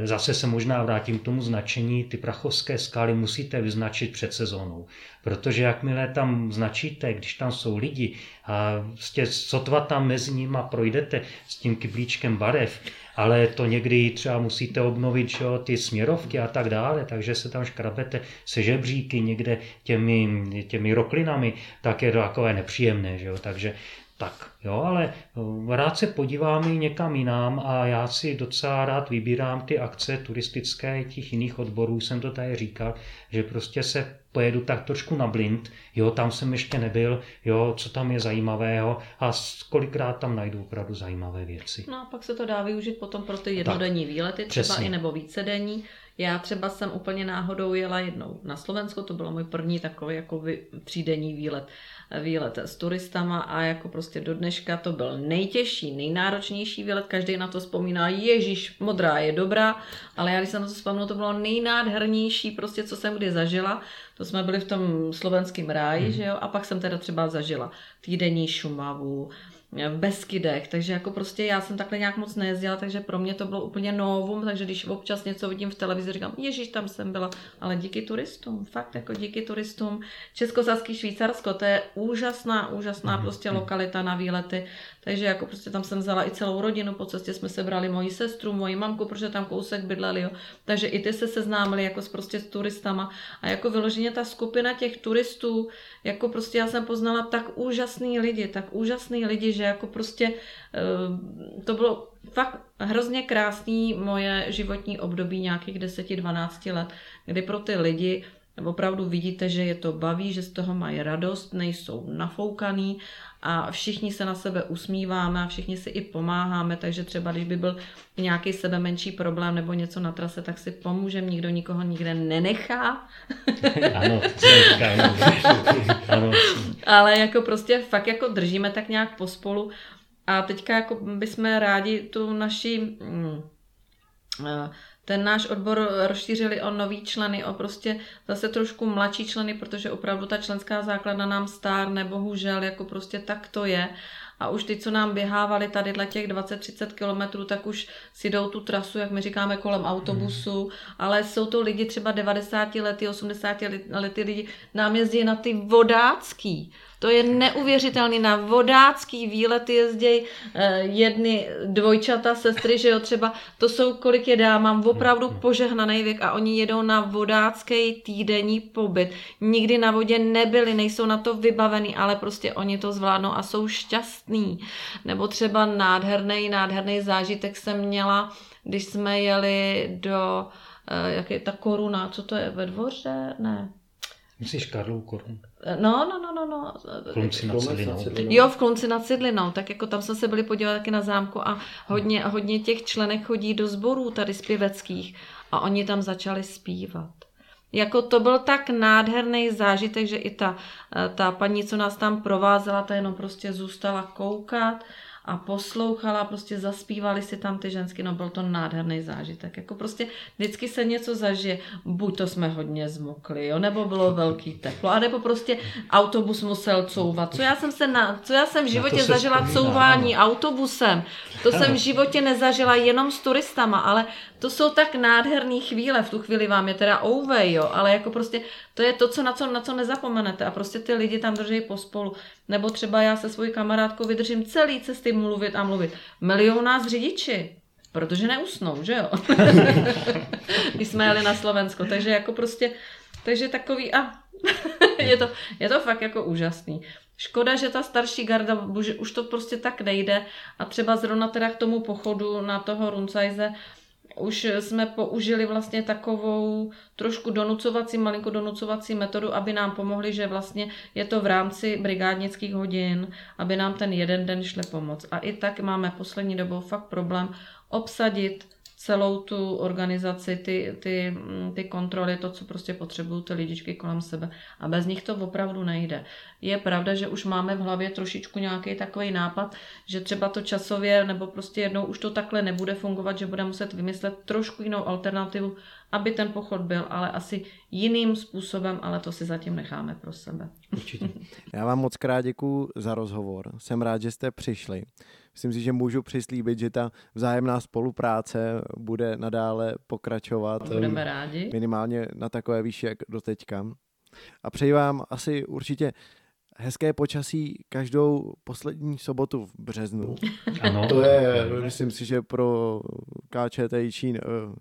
zase se možná vrátím k tomu značení, ty prachovské skály musíte vyznačit před sezónou, protože jakmile tam značíte, když tam jsou lidi a prostě sotva tam mezi nimi projdete s tím kyblíčkem barev, ale to někdy třeba musíte obnovit že ty směrovky a tak dále, takže se tam škrabete se žebříky někde těmi, těmi roklinami, tak je to takové nepříjemné, že jo? takže tak, jo, ale eh, rád se podívám i někam jinam a já si docela rád vybírám ty akce turistické těch jiných odborů, jsem to tady říkal, že prostě se pojedu tak trošku na blind, jo, tam jsem ještě nebyl, jo, co tam je zajímavého a kolikrát tam najdu opravdu zajímavé věci. No a pak se to dá využít potom pro ty jednodenní tak, výlety, třeba přesně. i nebo vícedenní. Já třeba jsem úplně náhodou jela jednou na Slovensko, to byl můj první takový jako třídenní výlet výlet s turistama a jako prostě do dneška to byl nejtěžší, nejnáročnější výlet, každý na to vzpomíná, Ježíš, modrá je dobrá, ale já když jsem na to vzpomněla, to bylo nejnádhernější prostě, co jsem kdy zažila, to jsme byli v tom slovenském ráji, hmm. že jo, a pak jsem teda třeba zažila týdenní Šumavu, v Beskydech, takže jako prostě já jsem takhle nějak moc nejezdila, takže pro mě to bylo úplně novum, takže když občas něco vidím v televizi, říkám, ježíš, tam jsem byla, ale díky turistům, fakt jako díky turistům. Českosaský Švýcarsko, to je úžasná, úžasná mm-hmm. prostě lokalita na výlety, takže jako prostě tam jsem vzala i celou rodinu, po cestě jsme se brali moji sestru, moji mamku, protože tam kousek bydleli, jo. takže i ty se seznámili jako s prostě s turistama a jako vyloženě ta skupina těch turistů, jako prostě já jsem poznala tak úžasný lidi, tak úžasný lidi, že jako prostě eh, to bylo fakt hrozně krásný moje životní období nějakých 10-12 let, kdy pro ty lidi opravdu vidíte, že je to baví, že z toho mají radost, nejsou nafoukaný a všichni se na sebe usmíváme a všichni si i pomáháme, takže třeba když by byl nějaký sebe menší problém nebo něco na trase, tak si pomůžeme, nikdo nikoho nikde nenechá. *laughs* ano, ano, *laughs* ano. Ale jako prostě fakt jako držíme tak nějak pospolu a teďka jako bychom rádi tu naši mm, ten náš odbor rozšířili o nový členy, o prostě zase trošku mladší členy, protože opravdu ta členská základna nám stárne, bohužel, jako prostě tak to je. A už ty, co nám běhávali tady těch 20-30 kilometrů, tak už si jdou tu trasu, jak my říkáme, kolem autobusu, hmm. ale jsou to lidi třeba 90 lety, 80 lety lidi, nám jezdí na ty vodácký. To je neuvěřitelný. Na vodácký výlet jezdí eh, jedny dvojčata, sestry, že jo, třeba to jsou, kolik je dá, mám opravdu hmm. požehnaný věk a oni jedou na vodácký týdenní pobyt. Nikdy na vodě nebyli, nejsou na to vybavený, ale prostě oni to zvládnou a jsou šťastní. Nebo třeba nádherný, nádherný zážitek jsem měla, když jsme jeli do, eh, jak je ta koruna, co to je, ve dvoře? Ne, Myslíš Karlou korun? No, no, no, no, no. Klunci nad Cidlinou. Jo, v Klunci nad Cidlinou, tak jako tam jsme se byli podívat taky na zámku a hodně, hodně těch členek chodí do sborů tady zpěveckých a oni tam začali zpívat. Jako to byl tak nádherný zážitek, že i ta, ta paní, co nás tam provázela, ta jenom prostě zůstala koukat a poslouchala, prostě zaspívali si tam ty žensky, no byl to nádherný zážitek. Jako prostě vždycky se něco zažije, buď to jsme hodně zmokli, jo, nebo bylo velký teplo, a nebo prostě autobus musel couvat. Co já jsem se na, co já jsem v životě zažila vzpomíná, couvání ano. autobusem, to ano. jsem v životě nezažila jenom s turistama, ale to jsou tak nádherné chvíle, v tu chvíli vám je teda ouvej, jo, ale jako prostě to je to, co, na, co, na co nezapomenete a prostě ty lidi tam drží pospolu. Nebo třeba já se svojí kamarádkou vydržím celý cesty mluvit a mluvit. Milion nás řidiči, protože neusnou, že jo? *laughs* Když jsme jeli na Slovensko, takže jako prostě, takže takový a *laughs* je, to, je to fakt jako úžasný. Škoda, že ta starší garda, už to prostě tak nejde a třeba zrovna teda k tomu pochodu na toho Runcajze, už jsme použili vlastně takovou trošku donucovací, malinko donucovací metodu, aby nám pomohli, že vlastně je to v rámci brigádnických hodin, aby nám ten jeden den šle pomoc. A i tak máme poslední dobou fakt problém obsadit celou tu organizaci, ty, ty, mm, ty kontroly, to, co prostě potřebují ty lidičky kolem sebe. A bez nich to opravdu nejde. Je pravda, že už máme v hlavě trošičku nějaký takový nápad, že třeba to časově nebo prostě jednou už to takhle nebude fungovat, že bude muset vymyslet trošku jinou alternativu, aby ten pochod byl, ale asi jiným způsobem, ale to si zatím necháme pro sebe. Určitě. *laughs* Já vám moc krát děkuji za rozhovor. Jsem rád, že jste přišli. Myslím si, že můžu přislíbit, že ta vzájemná spolupráce bude nadále pokračovat. Budeme rádi. Minimálně na takové výši, jak doteďka. A přeji vám asi určitě hezké počasí každou poslední sobotu v březnu. Ano. To je, myslím si, že pro KČT Čín eh,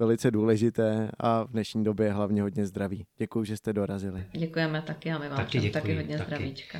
velice důležité a v dnešní době hlavně hodně zdraví. Děkuji, že jste dorazili. Děkujeme taky a my vám taky, děkuji, taky hodně taky. zdravíčka.